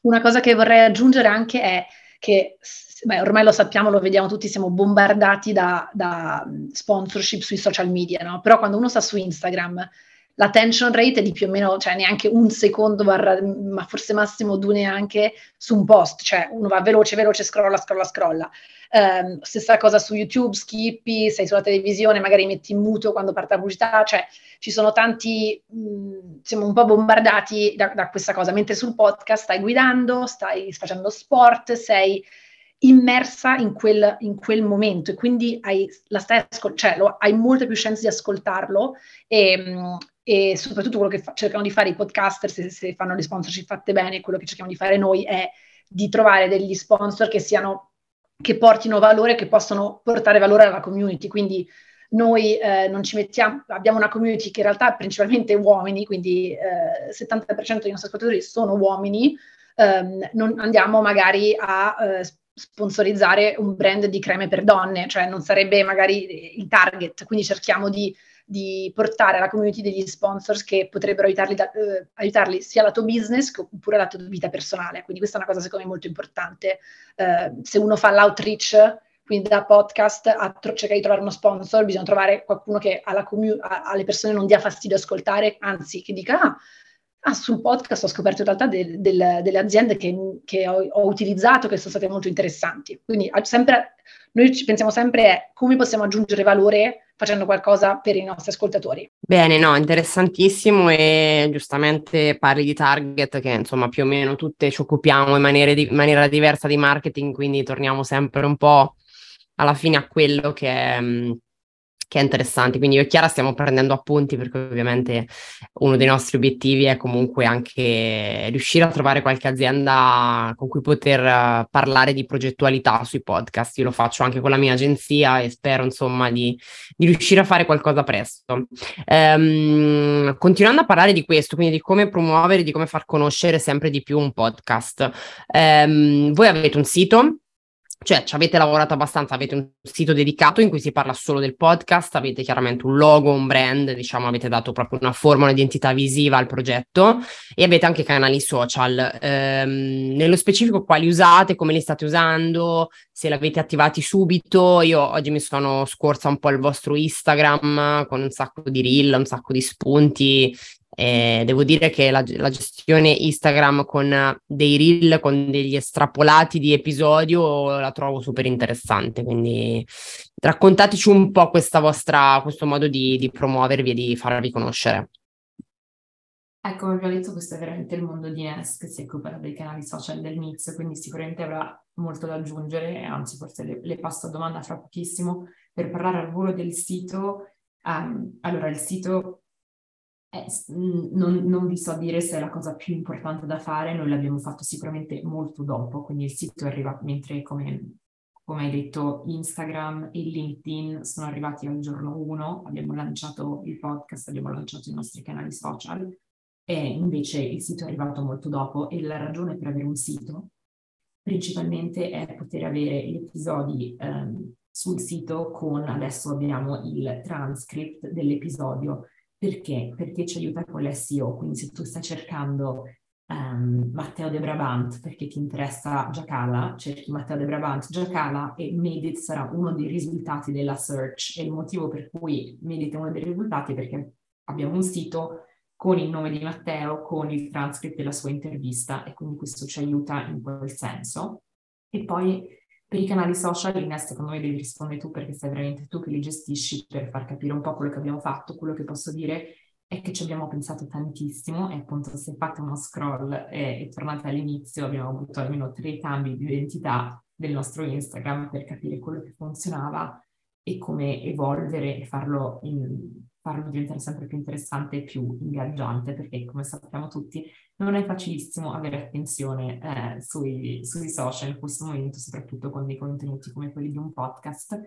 Una cosa che vorrei aggiungere anche è che, beh, ormai lo sappiamo, lo vediamo tutti, siamo bombardati da, da sponsorship sui social media, no? Però quando uno sta su Instagram l'attention rate è di più o meno, cioè neanche un secondo, barra, ma forse massimo due neanche su un post, cioè uno va veloce, veloce, scrolla, scrolla, scrolla. Um, stessa cosa su YouTube, skippi, sei sulla televisione, magari metti in muto quando parte la pubblicità, cioè ci sono tanti, mh, siamo un po' bombardati da, da questa cosa, mentre sul podcast stai guidando, stai facendo sport, sei immersa in quel, in quel, momento e quindi hai, la stai ascol- cioè, lo, hai molte più chance di ascoltarlo e, e soprattutto quello che fa- cercano di fare i podcaster se, se, fanno le sponsorship fatte bene, quello che cerchiamo di fare noi è di trovare degli sponsor che siano che portino valore, che possono portare valore alla community. Quindi noi eh, non ci mettiamo, abbiamo una community che in realtà è principalmente uomini, quindi eh, 70% dei nostri ascoltatori sono uomini, ehm, non andiamo magari a eh, sponsorizzare un brand di creme per donne, cioè non sarebbe magari il target, quindi cerchiamo di, di portare alla community degli sponsors che potrebbero aiutarli, da, eh, aiutarli sia lato business oppure lato vita personale, quindi questa è una cosa secondo me molto importante. Eh, se uno fa l'outreach, quindi da podcast a tro- cercare di trovare uno sponsor, bisogna trovare qualcuno che commu- a- alle persone non dia fastidio ascoltare, anzi che dica ah, Ah, sul podcast ho scoperto in realtà de- de- delle aziende che, che ho, ho, utilizzato che sono state molto interessanti. Quindi sempre, noi ci pensiamo sempre a come possiamo aggiungere valore facendo qualcosa per i nostri ascoltatori. Bene, no, interessantissimo e giustamente parli di target che insomma più o meno tutte ci occupiamo in di- maniera diversa di marketing, quindi torniamo sempre un po' alla fine a quello che è che è interessante. Quindi io e Chiara stiamo prendendo appunti perché ovviamente uno dei nostri obiettivi è comunque anche riuscire a trovare qualche azienda con cui poter uh, parlare di progettualità sui podcast. Io lo faccio anche con la mia agenzia e spero insomma di, di riuscire a fare qualcosa presto. Um, continuando a parlare di questo, quindi di come promuovere, di come far conoscere sempre di più un podcast. Um, voi avete un sito cioè, ci avete lavorato abbastanza, avete un sito dedicato in cui si parla solo del podcast, avete chiaramente un logo, un brand, diciamo, avete dato proprio una forma, un'identità visiva al progetto e avete anche canali social. Ehm, nello specifico quali usate, come li state usando, se l'avete attivati subito. Io oggi mi sono scorsa un po' il vostro Instagram con un sacco di reel, un sacco di spunti eh, devo dire che la, la, gestione Instagram con dei reel, con degli estrapolati di episodio, la trovo super interessante. Quindi raccontateci un po' vostra, questo modo di, di promuovervi e di farvi conoscere. Ecco, come abbiamo detto, questo è veramente il mondo di Nes che si occupa dei canali social del Mix, quindi sicuramente avrà molto da aggiungere, anzi forse le, le passo a domanda fra pochissimo per parlare al volo del sito. Um, allora, il sito eh, non, non, vi so dire se è la cosa più importante da fare, noi l'abbiamo fatto sicuramente molto dopo, quindi il sito è mentre, come, come hai detto, Instagram e LinkedIn sono arrivati al giorno 1, abbiamo lanciato il podcast, abbiamo lanciato i nostri canali social e invece il sito è arrivato molto dopo e la ragione per avere un sito principalmente è poter avere gli episodi ehm, sul sito con adesso abbiamo il transcript dell'episodio perché? Perché ci aiuta con l'SEO, quindi se tu stai cercando um, Matteo De Brabant perché ti interessa Giacala, cerchi Matteo De Brabant Giacala e Medit sarà uno dei risultati della search e il motivo per cui Medit è uno dei risultati è perché abbiamo un sito con il nome di Matteo, con il transcript della sua intervista e quindi questo ci aiuta in quel senso. E poi per i canali social, Ines, secondo me devi rispondere tu perché sei veramente tu che li gestisci per far capire un po' quello che abbiamo fatto. Quello che posso dire è che ci abbiamo pensato tantissimo e appunto se fate uno scroll e, e tornate all'inizio abbiamo avuto almeno tre cambi di identità del nostro Instagram per capire quello che funzionava e come evolvere e farlo in, farlo diventare sempre più interessante e più ingaggiante, perché come sappiamo tutti non è facilissimo avere attenzione eh, sui, sui, social in questo momento, soprattutto con dei contenuti come quelli di un podcast,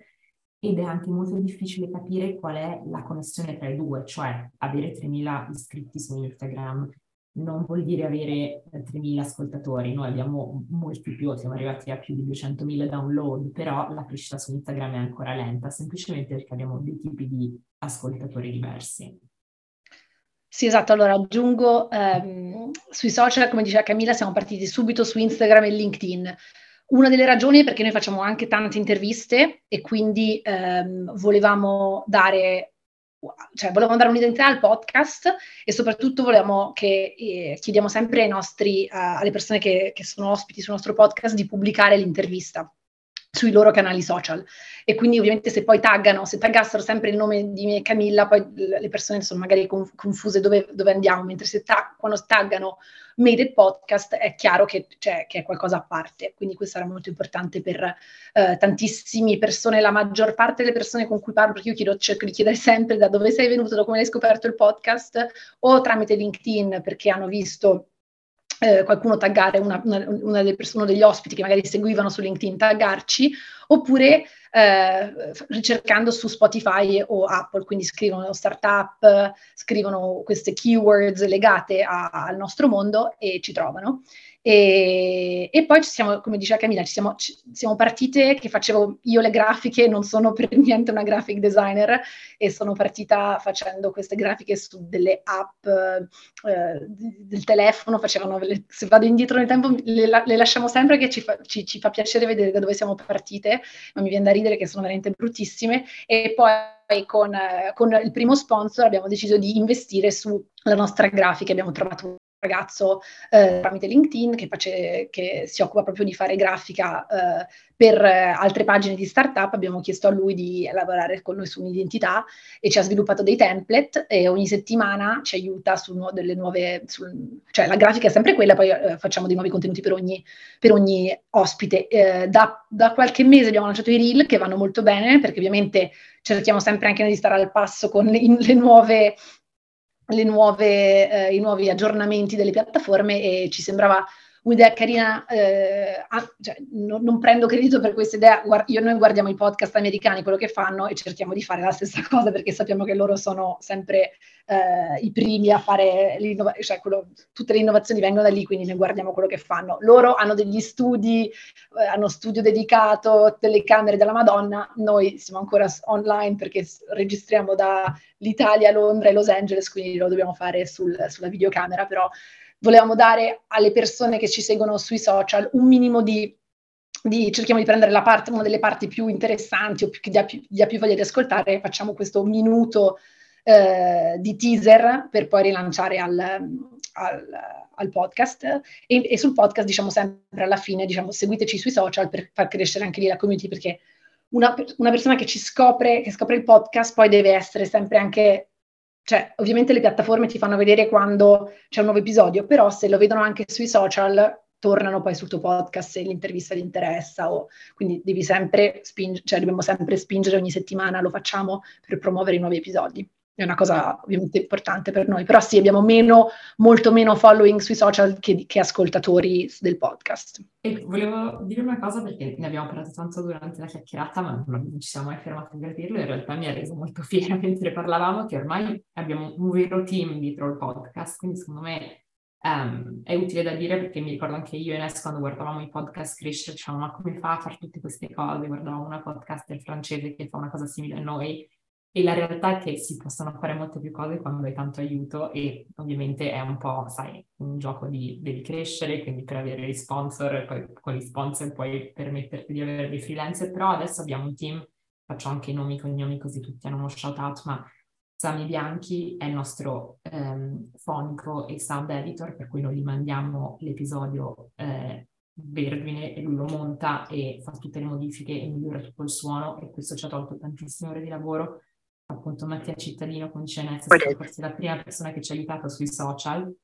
ed è anche molto difficile capire qual è la connessione tra i due, cioè avere 3.000 iscritti su Instagram non vuol dire avere 3.000 ascoltatori, noi abbiamo molti più, siamo arrivati a più di 200.000 download, però la crescita su Instagram è ancora lenta, semplicemente perché abbiamo dei tipi di ascoltatori diversi. Sì, esatto. Allora aggiungo ehm, sui social, come diceva Camilla, siamo partiti subito su Instagram e LinkedIn. Una delle ragioni è perché noi facciamo anche tante interviste e quindi ehm, volevamo dare cioè volevamo dare un'identità al podcast e soprattutto volevamo che eh, chiediamo sempre nostri, uh, alle persone che, che sono ospiti sul nostro podcast di pubblicare l'intervista sui loro canali social. E quindi ovviamente se poi taggano, se taggassero sempre il nome di me Camilla, poi le persone sono magari confuse dove, dove andiamo, mentre se ta- quando taggano Made it Podcast è chiaro che, cioè, che, è qualcosa a parte. Quindi questo era molto importante per eh, tantissime persone, la maggior parte delle persone con cui parlo, perché io chiedo, cerco di chiedere sempre da dove sei venuto, da come hai scoperto il podcast, o tramite LinkedIn perché hanno visto eh, qualcuno taggare una, una, una delle persone, uno degli ospiti che magari seguivano su LinkedIn, taggarci, oppure eh, ricercando su Spotify o Apple, quindi scrivono startup, scrivono queste keywords legate a, al nostro mondo e ci trovano. E, e, poi ci siamo, come diceva Camilla, ci siamo, ci siamo, partite che facevo io le grafiche, non sono per <laughs> niente una graphic designer e sono partita facendo queste grafiche su delle app eh, del telefono, facevano, se vado indietro nel tempo le, le lasciamo sempre che ci fa, ci, ci fa, piacere vedere da dove siamo partite, ma mi viene da ridere che sono veramente bruttissime. E poi con, con il primo sponsor abbiamo deciso di investire sulla nostra grafica, abbiamo trovato ragazzo eh, tramite LinkedIn che, face, che, si occupa proprio di fare grafica eh, per eh, altre pagine di startup. Abbiamo chiesto a lui di lavorare con noi su un'identità e ci ha sviluppato dei template e ogni settimana ci aiuta su nu- delle nuove, su, cioè la grafica è sempre quella, poi eh, facciamo dei nuovi contenuti per ogni, per ogni ospite. Eh, da, da qualche mese abbiamo lanciato i reel che vanno molto bene perché ovviamente cerchiamo sempre anche di stare al passo con le, le nuove nuove, eh, i nuovi aggiornamenti delle piattaforme e ci sembrava un'idea carina, eh, ah, cioè, non, non, prendo credito per questa idea, Guard- io, noi guardiamo i podcast americani, quello che fanno e cerchiamo di fare la stessa <laughs> cosa perché sappiamo che loro sono sempre eh, i primi a fare cioè quello, tutte le innovazioni vengono da lì, quindi noi guardiamo quello che fanno. Loro hanno degli studi, eh, hanno studio dedicato, telecamere della Madonna, noi siamo ancora online perché registriamo dall'Italia, Londra e Los Angeles, quindi lo dobbiamo fare sul, sulla videocamera, però volevamo dare alle persone che ci seguono sui social un minimo di, di cerchiamo di prendere parte, una delle parti più interessanti o più, che dia più, più voglia di ascoltare, facciamo questo minuto eh, di teaser per poi rilanciare al, al, al podcast. E, e, sul podcast diciamo sempre alla fine diciamo seguiteci sui social per far crescere anche lì la community perché una, una persona che ci scopre, che scopre il podcast poi deve essere sempre anche cioè, ovviamente le piattaforme ti fanno vedere quando c'è un nuovo episodio, però se lo vedono anche sui social, tornano poi sul tuo podcast se l'intervista ti interessa, o, quindi devi sempre spingere, cioè dobbiamo sempre spingere ogni settimana, lo facciamo per promuovere i nuovi episodi è una cosa ovviamente importante per noi, però sì, abbiamo meno, molto meno following sui social che, che, ascoltatori del podcast. E volevo dire una cosa perché ne abbiamo parlato tanto durante la chiacchierata, ma non ci siamo mai fermati per dirlo, in realtà mi ha reso molto fiera <laughs> mentre parlavamo che ormai abbiamo un vero team dietro il podcast, quindi secondo me um, è utile da dire perché mi ricordo anche io e Nes quando guardavamo i podcast crescere, diciamo ma come fa a fare tutte queste cose? Guardavamo una podcaster francese che fa una cosa simile a noi e la realtà è che si possono fare molte più cose quando hai tanto aiuto e ovviamente è un po', sai, un gioco di devi crescere, quindi per avere gli sponsor e poi con gli sponsor puoi permetterti di avere dei freelancer, però adesso abbiamo un team, faccio anche i nomi con cognomi così tutti hanno uno shout out, ma Sami Bianchi è il nostro ehm, fonico e sound editor, per cui noi gli mandiamo l'episodio eh, vergine e lui lo monta e fa tutte le modifiche e migliora tutto il suono e questo ci ha tolto tantissime ore di lavoro appunto Mattia Cittadino con CNS, è stata forse la prima persona che ci ha aiutato sui social,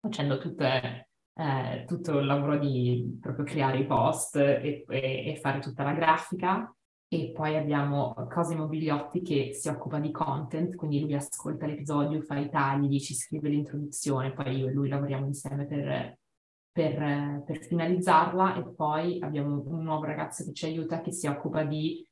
facendo tutte, eh, tutto il lavoro di proprio creare i post e, e, e, fare tutta la grafica. E poi abbiamo Cosimo Bigliotti che si occupa di content, quindi lui ascolta l'episodio, fa i tagli, ci scrive l'introduzione, poi io e lui lavoriamo insieme per, per, per finalizzarla e poi abbiamo un nuovo ragazzo che ci aiuta che si occupa di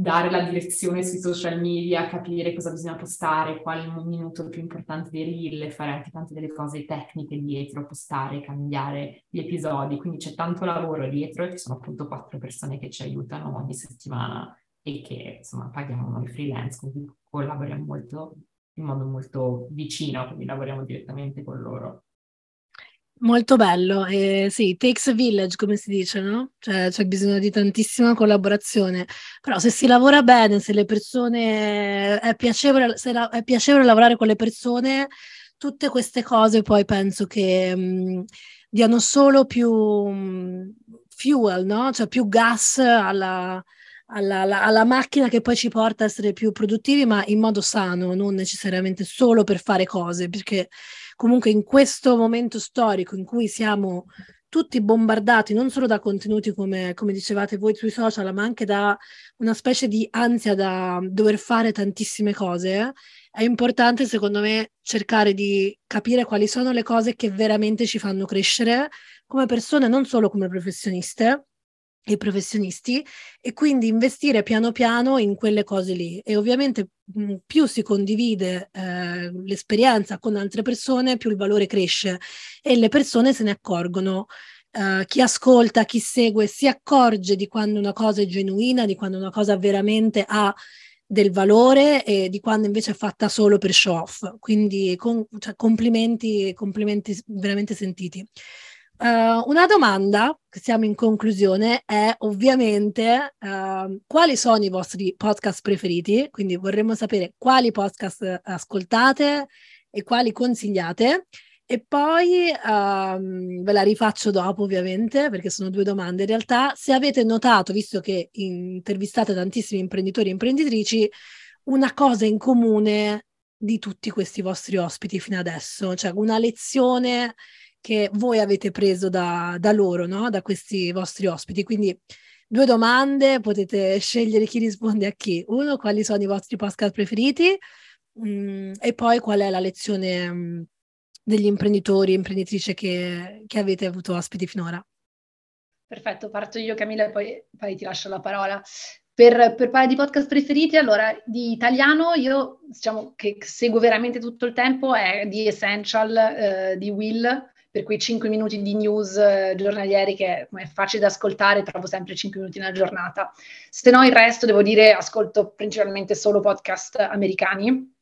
dare la direzione sui social media, capire cosa bisogna postare, qual è il minuto più importante dei reel, fare anche tante delle cose tecniche dietro, postare, cambiare gli episodi, quindi c'è tanto lavoro dietro e ci sono appunto quattro persone che ci aiutano ogni settimana e che insomma paghiamo noi freelance, quindi collaboriamo molto in modo molto vicino, quindi lavoriamo direttamente con loro. Molto bello, eh, sì, takes a village come si dice, no? Cioè c'è bisogno di tantissima collaborazione, però se si lavora bene, se le persone, è piacevole, la, è piacevole lavorare con le persone, tutte queste cose poi penso che mh, diano solo più mh, fuel, no? Cioè più gas alla, alla, alla, alla, macchina che poi ci porta a essere più produttivi, ma in modo sano, non necessariamente solo per fare cose, perché comunque in questo momento storico in cui siamo tutti bombardati non solo da contenuti come, come dicevate voi sui social, ma anche da una specie di ansia da dover fare tantissime cose, è importante secondo me cercare di capire quali sono le cose che veramente ci fanno crescere come persone, non solo come professioniste, i professionisti e quindi investire piano piano in quelle cose lì e ovviamente mh, più si condivide eh, l'esperienza con altre persone più il valore cresce e le persone se ne accorgono uh, chi ascolta, chi segue si accorge di quando una cosa è genuina, di quando una cosa veramente ha del valore e di quando invece è fatta solo per show off. Quindi con, cioè, complimenti, complimenti veramente sentiti. Uh, una domanda, che siamo in conclusione, è ovviamente uh, quali sono i vostri podcast preferiti? Quindi vorremmo sapere quali podcast ascoltate e quali consigliate. E poi um, ve la rifaccio dopo, ovviamente, perché sono due domande. In realtà, se avete notato, visto che intervistate tantissimi imprenditori e imprenditrici, una cosa in comune di tutti questi vostri ospiti fino adesso, cioè una lezione che voi avete preso da, da loro, no? da questi vostri ospiti. Quindi due domande, potete scegliere chi risponde a chi. Uno, quali sono i vostri podcast preferiti mm, e poi qual è la lezione mm, degli imprenditori e imprenditrici che, che, avete avuto ospiti finora. Perfetto, parto io Camilla e poi, poi ti lascio la parola. Per, per, parlare di podcast preferiti, allora di italiano io diciamo che seguo veramente tutto il tempo è The Essential eh, di Will, per quei 5 minuti di news eh, giornalieri che è facile da ascoltare, trovo sempre 5 minuti nella giornata. Se no il resto, devo dire, ascolto principalmente solo podcast americani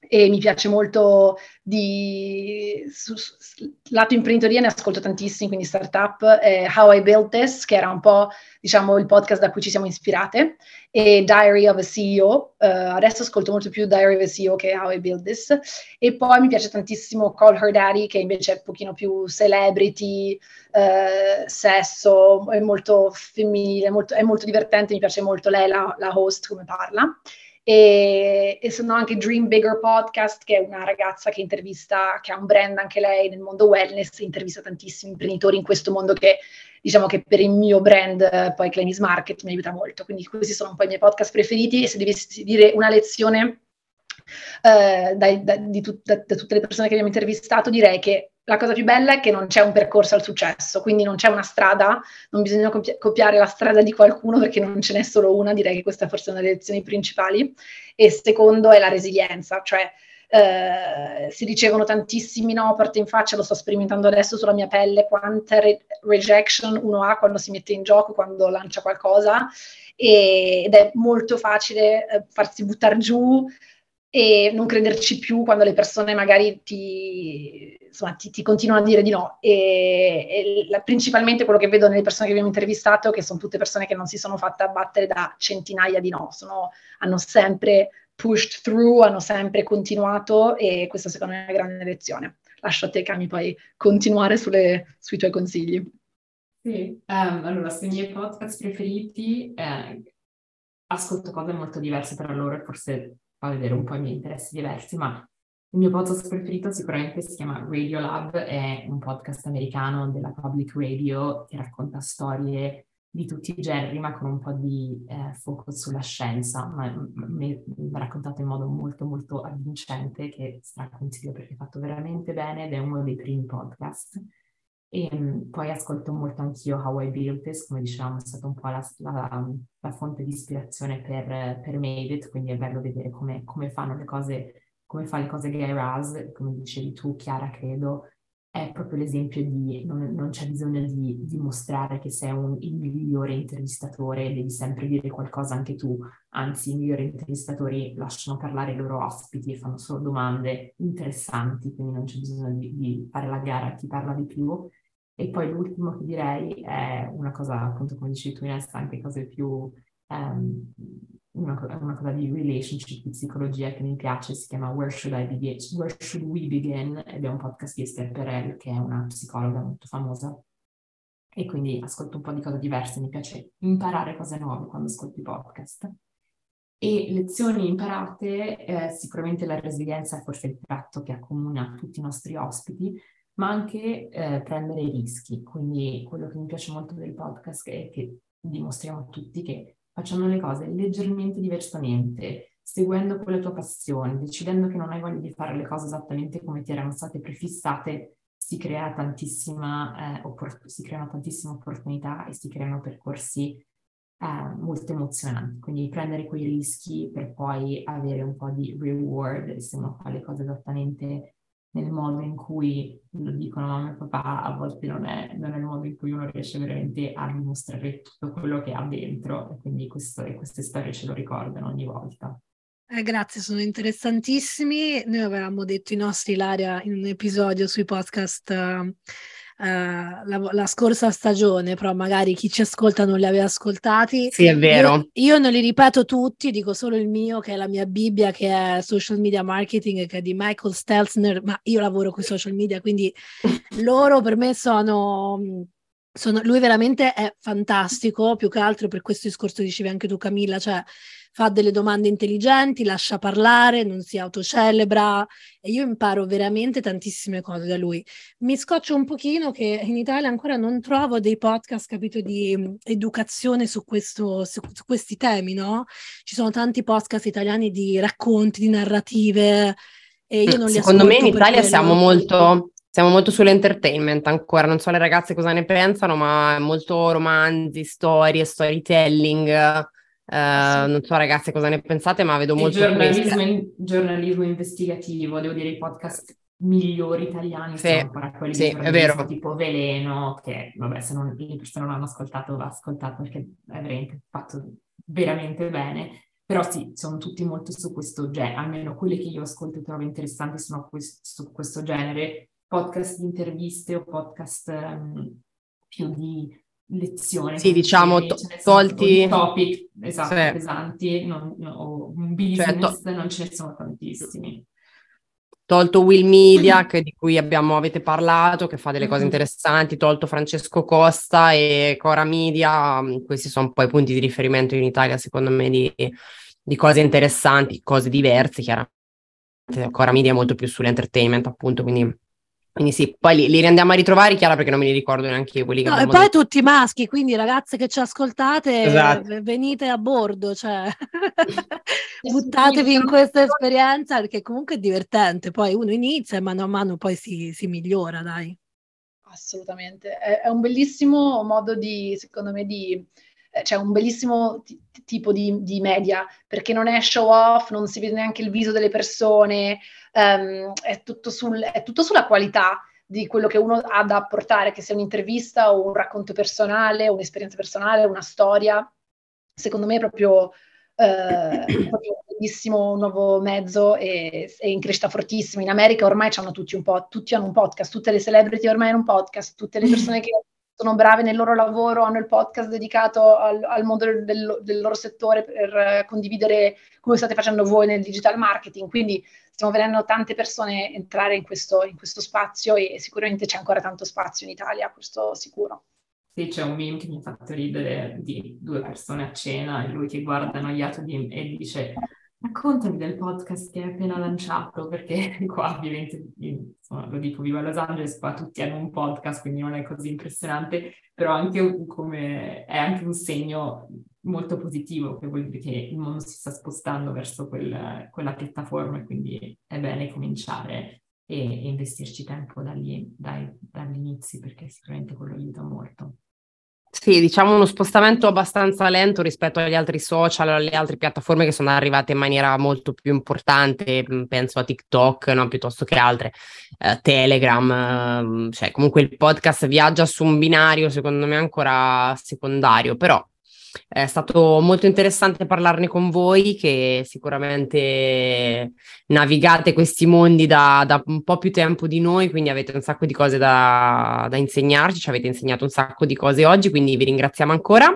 e mi piace molto di su, su, lato imprenditoria ne ascolto tantissimi quindi startup eh, How I Built This che era un po' diciamo il podcast da cui ci siamo ispirate e Diary of a CEO uh, adesso ascolto molto più Diary of a CEO che How I Built This. E poi mi piace tantissimo Call Her Daddy che invece è un pochino più celebrity uh, sesso è molto femminile molto, è molto divertente mi piace molto lei la, la host come parla e, e, sono anche Dream Bigger Podcast, che è una ragazza che intervista, che ha un brand anche lei nel mondo wellness, intervista tantissimi imprenditori in questo mondo che diciamo che per il mio brand, poi Cleanis Market, mi aiuta molto. Quindi questi sono un po' i miei podcast preferiti e se dovessi dire una lezione eh, dai, da, tu, da, da tutte le persone che abbiamo intervistato, direi che la cosa più bella è che non c'è un percorso al successo, quindi non c'è una strada, non bisogna copi- copiare la strada di qualcuno perché non ce n'è solo una, direi che questa forse è una delle lezioni principali. E secondo è la resilienza, cioè eh, si ricevono tantissimi no, porte in faccia, lo sto sperimentando adesso sulla mia pelle, quanta re- rejection uno ha quando si mette in gioco, quando lancia qualcosa, e, ed è molto facile eh, farsi buttare giù, e non crederci più quando le persone magari ti, insomma, ti, ti continuano a dire di no. E, e la, principalmente quello che vedo nelle persone che abbiamo intervistato, che sono tutte persone che non si sono fatte abbattere da centinaia di no, sono, hanno sempre pushed through, hanno sempre continuato e questa secondo me è una grande lezione. Lascio a te, Cami, poi continuare sulle, sui tuoi consigli. Sì, um, allora, sui miei podcast preferiti eh, ascolto cose molto diverse tra loro e forse fa vedere un po' i miei interessi diversi, ma il mio podcast preferito sicuramente si chiama Radio Lab, è un podcast americano della public radio che racconta storie di tutti i generi, ma con un po' di eh, focus sulla scienza, ma mi raccontato in modo molto molto avvincente che straconsiglio perché è fatto veramente bene ed è uno dei primi podcast. E um, poi ascolto molto anch'io How I Built This, come dicevamo, è stata un po' la, la, la fonte di ispirazione per, per Made It, quindi è bello vedere come, come fanno le cose, come fa le cose Guy Raz, come dicevi tu, Chiara, credo, è proprio l'esempio di non, non c'è bisogno di dimostrare che sei un, il migliore intervistatore, devi sempre dire qualcosa anche tu, anzi i migliori intervistatori lasciano parlare i loro ospiti e fanno solo domande interessanti, quindi non c'è bisogno di, di fare la gara a chi parla di più e poi l'ultimo che direi è una cosa, appunto, come dici tu, Inés, anche cose più, um, una, una, cosa di relationship, di psicologia che mi piace, si chiama Where Should I Begin? Where Should We Begin? Ed è un podcast di Esther Perel, che è una psicologa molto famosa. E quindi ascolto un po' di cose diverse, mi piace imparare cose nuove quando ascolto i podcast. E lezioni imparate, eh, sicuramente la resilienza è forse il tratto che accomuna tutti i nostri ospiti, ma anche eh, prendere rischi. Quindi quello che mi piace molto del podcast è che dimostriamo a tutti che facciamo le cose leggermente diversamente, seguendo quella tua passione, decidendo che non hai voglia di fare le cose esattamente come ti erano state prefissate, si, crea tantissima, eh, oppor- si creano tantissime opportunità e si creano percorsi eh, molto emozionanti. Quindi prendere quei rischi per poi avere un po' di reward se uno fa le cose esattamente nel modo in cui lo dicono mamma e papà, a volte non è, non è il modo in cui uno riesce veramente a dimostrare tutto quello che ha dentro e quindi questo, queste storie ce lo ricordano ogni volta. Eh, grazie, sono interessantissimi. Noi avevamo detto i nostri Ilaria in un episodio sui podcast uh, la, la, scorsa stagione, però magari chi ci ascolta non li aveva ascoltati. Sì, è vero. Io, io, non li ripeto tutti, dico solo il mio, che è la mia Bibbia, che è social media marketing, che è di Michael Stelzner, ma io lavoro con i social media, quindi <laughs> loro per me sono... Sono, lui veramente è fantastico, più che altro per questo discorso dicevi anche tu Camilla, cioè fa delle domande intelligenti, lascia parlare, non si autocelebra e io imparo veramente tantissime cose da lui. Mi scoccio un pochino che in Italia ancora non trovo dei podcast, capito, di mm, educazione su, questo, su, su questi temi, no? Ci sono tanti podcast italiani di racconti, di narrative e io non li Secondo me in Italia siamo molto siamo molto sull'entertainment ancora, non so le ragazze cosa ne pensano, ma molto romanzi, storie, storytelling, Uh, non so ragazzi cosa ne pensate, ma vedo molto giornalismo, in, giornalismo investigativo, devo dire i podcast migliori italiani sì, sono ancora quelli sì, è vero. tipo Veleno, che vabbè se non, le persone non l'hanno ascoltato va ascoltato perché è veramente fatto veramente bene, però sì, sono tutti molto su questo genere, almeno quelli che io ascolto e trovo interessanti sono quest- su questo genere, podcast di interviste o podcast um, più di lezione. Sì, diciamo, to- tolti... Topic, esatto, sì. pesanti, non, no, un business, cioè, to- non ce ne sono tantissimi. Tolto Will Media, che, di cui abbiamo, avete parlato, che fa delle cose interessanti, tolto Francesco Costa e Cora Media, mm, questi sono poi punti di riferimento in Italia, secondo me, di, di cose interessanti, cose diverse, chiaramente. Cora Media è molto più sull'entertainment, appunto, quindi quindi sì, poi li, li riandiamo a ritrovare, Chiara, perché non me li ricordo neanche io quelli che no, E poi detto. tutti maschi, quindi ragazze che ci ascoltate, esatto. venite a bordo, cioè <laughs> buttatevi in questa esperienza perché comunque è divertente. Poi uno inizia e mano a mano poi si, si migliora, dai. Assolutamente, è, è, un bellissimo modo di, secondo me, di eh, cioè un bellissimo t- tipo di, di, media, perché non è show off, non si vede neanche il viso delle persone, um, è, tutto sul, è tutto sulla qualità di quello che uno ha da portare, che sia un'intervista o un racconto personale, un'esperienza personale, una storia. Secondo me è proprio, eh, proprio un bellissimo nuovo mezzo e è in crescita fortissima. In America ormai hanno tutti un po', tutti hanno un podcast, tutte le celebrity ormai hanno un podcast, tutte le persone <laughs> che sono brave nel loro lavoro, hanno il podcast dedicato al, al mondo del, del, loro settore per condividere come state facendo voi nel digital marketing. Quindi stiamo vedendo tante persone entrare in questo, in questo spazio e sicuramente c'è ancora tanto spazio in Italia, questo sicuro. Sì, c'è un meme che mi ha fatto ridere di due persone a cena e lui che guarda annoiato di, e dice Raccontami del podcast che hai appena lanciato, perché <laughs> qua ovviamente, insomma, lo dico, vivo a Los Angeles, qua tutti hanno un podcast, quindi non è così impressionante, però anche come, è anche un segno molto positivo, che vuol dire che il mondo si sta spostando verso quel, quella piattaforma e quindi è bene cominciare e, e investirci tempo dagli, dai, dagli inizi, perché sicuramente quello aiuta molto. Sì, diciamo uno spostamento abbastanza lento rispetto agli altri social, alle altre piattaforme che sono arrivate in maniera molto più importante, mm, penso a TikTok, no? piuttosto che altre, eh, Telegram, eh, cioè comunque il podcast viaggia su un binario secondo me ancora secondario, però è stato molto interessante parlarne con voi che sicuramente navigate questi mondi da, da, un po' più tempo di noi, quindi avete un sacco di cose da, da insegnarci, ci avete insegnato un sacco di cose oggi, quindi vi ringraziamo ancora.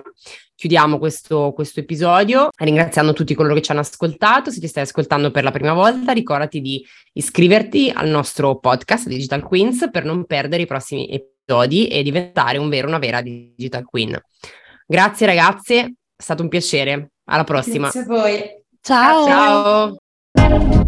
Chiudiamo questo, questo episodio ringraziando tutti coloro che ci hanno ascoltato. Se ti stai ascoltando per la prima volta, ricordati di iscriverti al nostro podcast Digital Queens per non perdere i prossimi episodi e diventare un vero, una vera Digital Queen. Grazie ragazzi, è stato un piacere. Alla prossima. Grazie a voi. Ciao. Ciao.